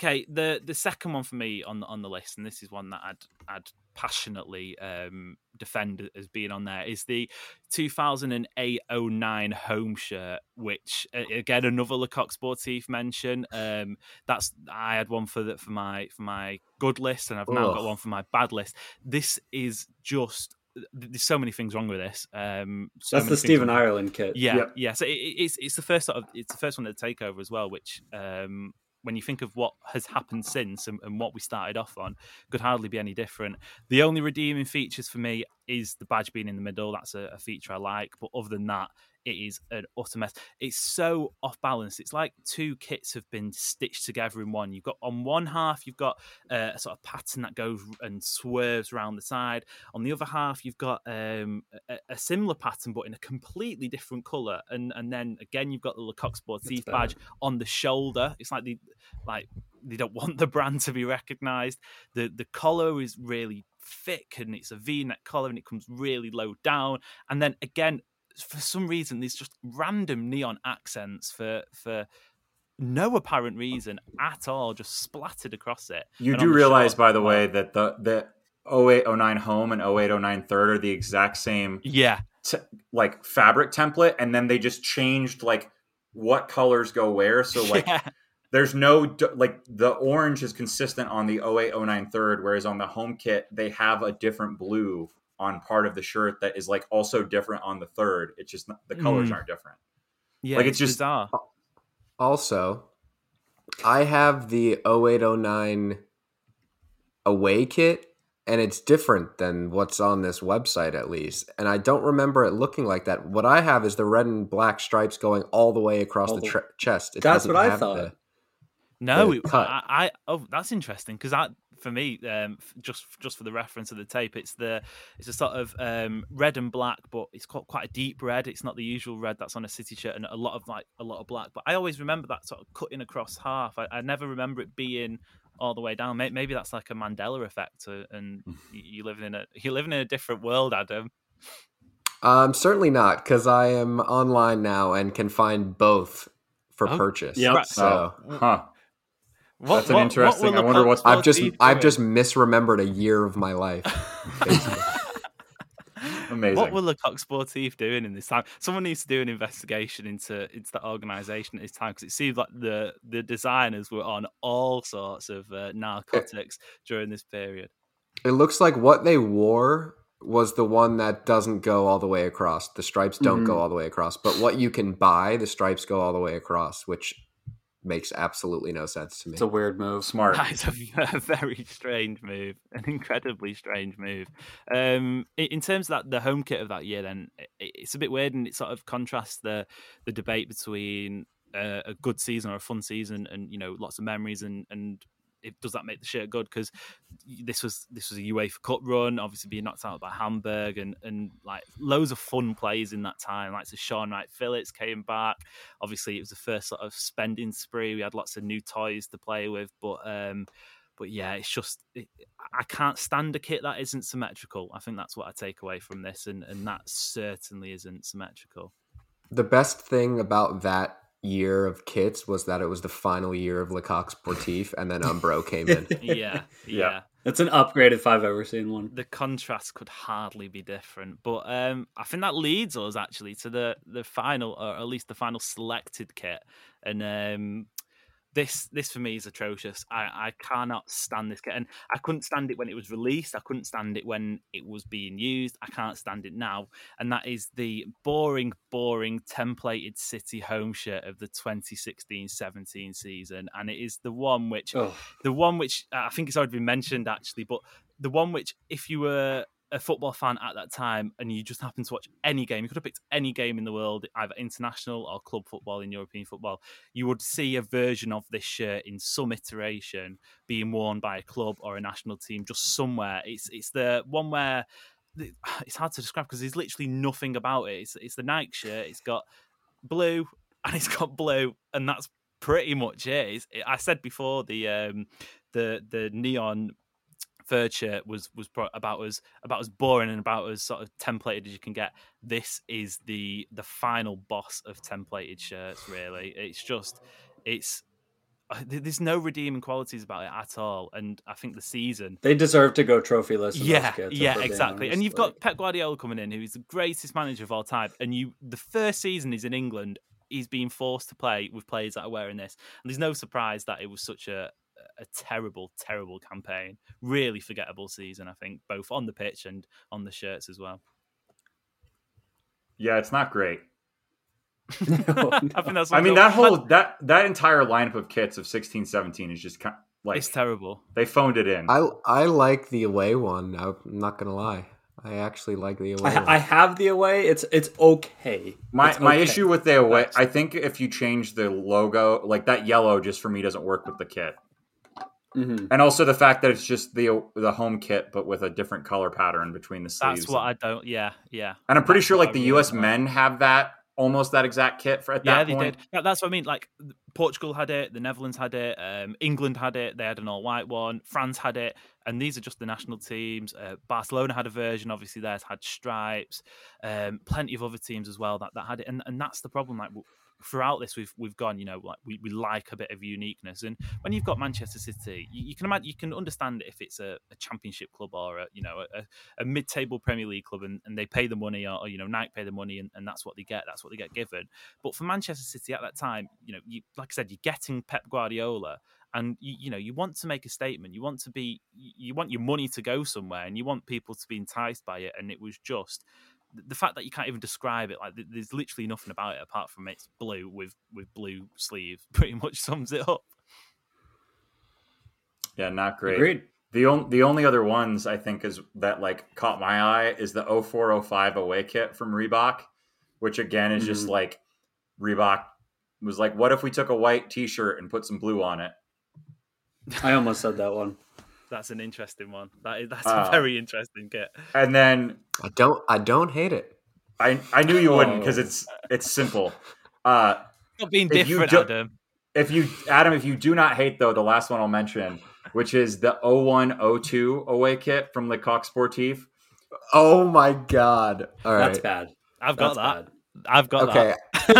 okay, the the second one for me on on the list, and this is one that I'd I'd passionately um, defend as being on there, is the 2008-09 home shirt, which again another Le Coq Sportif mention. Um, that's I had one for the, for my for my good list, and I've now Ugh. got one for my bad list. This is just there's so many things wrong with this. Um, so That's the Stephen Ireland kit. Yeah, yep. yeah. So it, it's it's the first sort of it's the first one to take over as well, which um, when you think of what has happened since and, and, what we started off on, could hardly be any different. The only redeeming features for me is the badge being in the middle. That's a, a feature I like. But other than that, it is an utter mess. It's so off balance. It's like two kits have been stitched together in one. You've got on one half, you've got uh, a sort of pattern that goes and swerves around the side. On the other half, you've got um, a, a, similar pattern but in a completely different color. And and then again, you've got the Le Coq Sportif badge on the shoulder. It's like the like they don't want the brand to be recognized. The the collar is really thick and it's a V-neck collar and it comes really low down. And then again, for some reason, these just random neon accents for for no apparent reason at all, just splattered across it. You and do realize, short, by the way, that the the 0809 home and 0809 third are the exact same yeah t- like fabric template and then they just changed like what colors go where so like yeah. there's no like the orange is consistent on the 0809 third whereas on the home kit they have a different blue on part of the shirt that is like also different on the third. It's just not, the colors mm. aren't different. Yeah, like it's, it's just bizarre. Also, I have the 0809 away kit and it's different than what's on this website at least and i don't remember it looking like that what i have is the red and black stripes going all the way across the tre- chest it that's what i thought the, no the I, I, oh that's interesting because that for me um, just just for the reference of the tape it's the it's a sort of um, red and black but it's quite, quite a deep red it's not the usual red that's on a city shirt and a lot of like a lot of black but i always remember that sort of cutting across half i, I never remember it being all the way down. Maybe that's like a Mandela effect, uh, and you living in a you're living in a different world, Adam. Um, certainly not, because I am online now and can find both for oh, purchase. Yeah, so oh, huh. What, That's an what, interesting. What I wonder what's. I've just I've just misremembered a year of my life. Amazing. What will Le Coq Sportif doing in this time? Someone needs to do an investigation into into that organisation at this time because it seems like the the designers were on all sorts of uh, narcotics it, during this period. It looks like what they wore was the one that doesn't go all the way across. The stripes don't mm-hmm. go all the way across, but what you can buy, the stripes go all the way across, which makes absolutely no sense to me. It's a weird move. Smart. It's a, a, very strange move, an incredibly strange move. Um, in terms of that, the home kit of that year, then it's a bit weird, and it sort of contrasts the the debate between uh, a good season or a fun season, and you know, lots of memories and and it, does that make the shirt good? Because this was this was a UEFA Cup run, obviously being knocked out by Hamburg, and and like loads of fun plays in that time. Like so Shaun Wright-Phillips came back. Obviously, it was the first sort of spending spree. We had lots of new toys to play with, but um, but yeah, it's just it, I can't stand a kit that isn't symmetrical. I think that's what I take away from this, and and that certainly isn't symmetrical. The best thing about that year of kits was that it was the final year of Le Coq Sportif, and then Umbro came in. yeah, yeah. That's an upgrade if I've ever seen one. The contrast could hardly be different, but um, I think that leads us actually to the the final, or at least the final selected kit, and um, this this for me is atrocious. I, I cannot stand this and I couldn't stand it when it was released. I couldn't stand it when it was being used. I can't stand it now, and that is the boring, boring templated City home shirt of the 2016-17 season, and it is the one which, oh. the one which I think it's already been mentioned actually, but the one which if you were a football fan at that time and you just happened to watch any game, you could have picked any game in the world, either international or club football in European football, you would see a version of this shirt in some iteration being worn by a club or a national team just somewhere. It's it's the one where it's hard to describe because there's literally nothing about it. It's it's the Nike shirt. It's got blue and it's got blue, and that's pretty much it. It's, I said before the um, the the neon third shirt was was about as about as boring and about as sort of templated as you can get. This is the the final boss of templated shirts. Really, it's just it's uh, there's no redeeming qualities about it at all. And I think the season they deserve to go trophyless. Yeah, yeah, exactly. And you've got Pep Guardiola coming in, who's the greatest manager of all time. And you, the first season is in England. He's being forced to play with players that are wearing this, and there's no surprise that it was such a a terrible, terrible campaign. Really forgettable season, I think, both on the pitch and on the shirts as well. Yeah, it's not great. no, no. I, think I mean that whole that that entire lineup of kits of 16 17 is just kind of, like it's terrible. They phoned it in. I I like the away one. I'm not gonna lie. I actually like the away. I, I, have the away. It's it's okay. My it's my issue with the away, I think if you change the logo, like that yellow, just for me doesn't work with the kit. Mm-hmm. And also the fact that it's just the the home kit, but with a different color pattern between the sleeves. That's what I don't. Yeah, yeah. And I'm pretty that's sure like the really U.S. men have that almost that exact kit for at yeah, that point. Yeah, they did. that's what I mean. Like Portugal had it, the Netherlands had it, um, England had it. They had an all white one. France had it, and these are just the national teams. Uh, Barcelona had a version. Obviously, theirs had stripes. Um, plenty of other teams as well that, that had it, and and that's the problem. Like throughout this we've we've gone you know like we, we like a bit of uniqueness. And when you've got manchester city you, you can imagine you can understand if it's a, a championship club or a you know a, a, mid-table premier league club and, and they pay the money or, or you know nike pay the money and, and that's what they get that's what they get given. But for manchester city at that time you know you like i said you're getting pep guardiola and you, you know you want to make a statement. You want to be you want your money to go somewhere and you want people to be enticed by it. And it was just the fact that you can't even describe it, like there's literally nothing about it apart from it's blue with with blue sleeves, pretty much sums it up. Yeah, not great. Agreed. The only the only other ones I think is that like caught my eye is the 0405 away kit from Reebok, which again is just Mhm. like Reebok was like, what if we took a white T-shirt and put some blue on it? I almost said that one. That's an interesting one. That is that's Uh, a very interesting kit. And then I don't I don't hate it. I I knew you wouldn't because Oh. it's it's simple. Uh, Not being if you different, do- Adam. if you Adam, if you do not hate though, the last one I'll mention, which is the 0102 away kit from the Coq Sportif. Oh my god. All right. That's bad. I've got That's that. I've got Okay. that.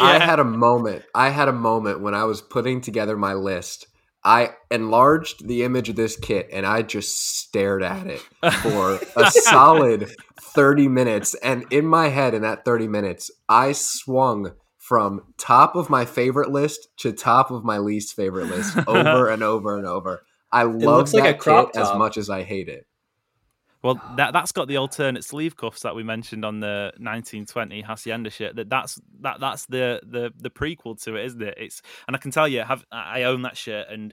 I, I had a moment. I had a moment when I was putting together my list. I enlarged the image of this kit and I just stared at it for a solid 30 minutes. And in my head, in that 30 minutes, I swung from top of my favorite list to top of my least favorite list over and over and over. I love looks like that a crop kit as much as I hate it. Well, that that's got the alternate sleeve cuffs that we mentioned on the 1920 Hacienda shit. That that's that that's the the the prequel to it, isn't it? It's and I can tell you, have I own that shirt and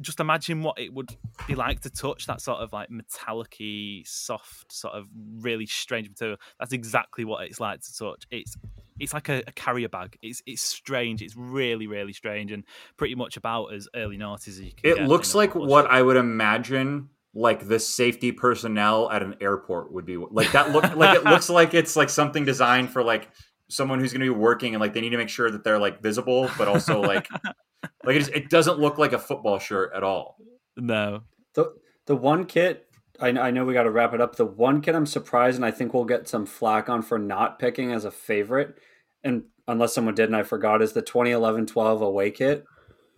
just imagine what it would be like to touch that sort of like metallic-y, soft, sort of really strange material. That's exactly what it's like to touch. It's it's like a, a carrier bag. It's it's strange. It's really really strange and pretty much about as early noughties as you can. It get looks like what. I would imagine like the safety personnel at an airport would be like that look like it looks like it's like something designed for like someone who's going to be working and like they need to make sure that they're like visible but also like like it, just, it doesn't look like a football shirt at all no. The the one kit, I, I know we got to wrap it up. The one kit I'm surprised, and I think we'll get some flack on for not picking as a favorite, and unless someone did and I forgot, is the 2011-12 away kit.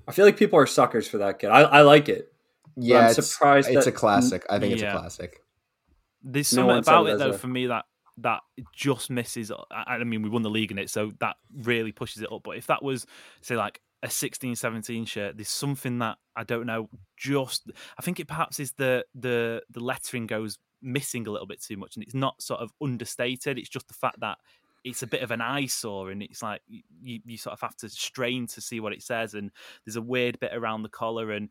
I feel like people are suckers for that kit. I, I like it. But Yeah, I'm it's, surprised it's that- a classic. I think it's a classic. There's No something one about it it though a- for me that that just misses. Uh, I I mean, we won the league in it, so that really pushes it up. But if that was say like a 16, 17 shirt, there's something that I don't know. Just I think it perhaps is the the the lettering goes missing a little bit too much, and it's not sort of understated. It's just the fact that it's a bit of an eyesore, and it's like you you sort of have to strain to see what it says, and there's a weird bit around the collar and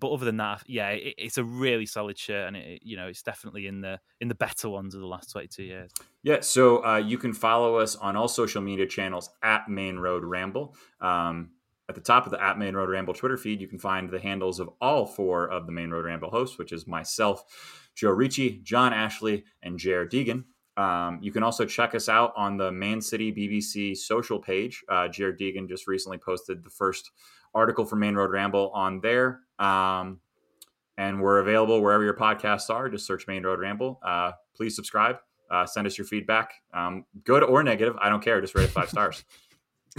but other than that, yeah, it, it's a really solid shirt, and it, you know it's definitely in the in the better ones of the last twenty two years. Yeah, so uh, you can follow us on all social media channels at Maine Road Ramble. Um, at the top of the at Maine Road Ramble Twitter feed, you can find the handles of all four of the Maine Road Ramble hosts, which is myself, Joe Ricci, John Ashley, and Jared Deegan. Um, you can also check us out on the Man City BBC social page. Uh, Jared Deegan just recently posted the first article for Maine Road Ramble on there. Um, and we're available wherever your podcasts are. Just search Maine Road Ramble. Uh, please subscribe. Uh, send us your feedback. Um, good or negative, I don't care. Just rate it five stars.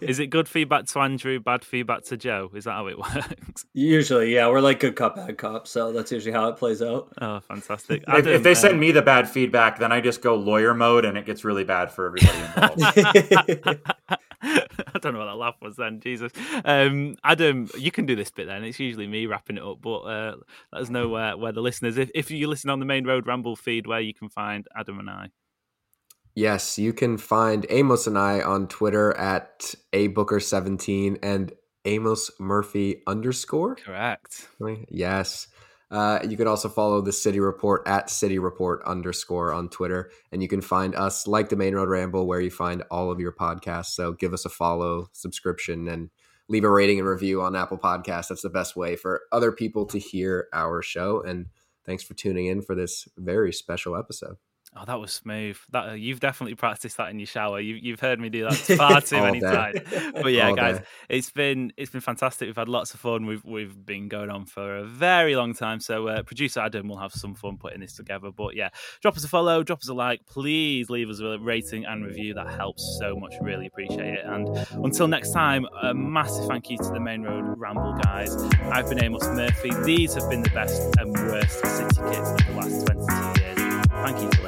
Is it good feedback to Andrew, bad feedback to Joe? Is that how it works? Usually, yeah, we're like good cop, bad cop, so that's usually how it plays out. Oh, fantastic! if, if they uh, send me the bad feedback, then I just go lawyer mode, and it gets really bad for everybody involved. I don't know what that laugh was then. Jesus, um, Adam, you can do this bit then. It's usually me wrapping it up, but uh, let us know where, where the listeners, if, if you listen on the Maine road ramble feed, where you can find Adam and I. Yes, you can find Amos and I on Twitter at abooker17 and Amos Murphy underscore. Correct. Yes. Uh, you can also follow the City Report at City Report underscore on Twitter. And you can find us like the Maine Road Ramble where you find all of your podcasts. So give us a follow, subscription, and leave a rating and review on Apple Podcasts. That's the best way for other people to hear our show. And thanks for tuning in for this very special episode. Oh, that was smooth. That uh, you've definitely practiced that in your shower. You, you've heard me do that far too many day. times. But yeah, All guys, day. it's been it's been fantastic. We've had lots of fun. We've we've been going on for a very long time. So uh, producer Adam will have some fun putting this together. But yeah, drop us a follow, drop us a like. Please leave us a rating and review. That helps so much. Really appreciate it. And until next time, a massive thank you to the Maine Road Ramble guys. I've been Amos Murphy. These have been the best and worst city kits of the last 22 years. Thank you for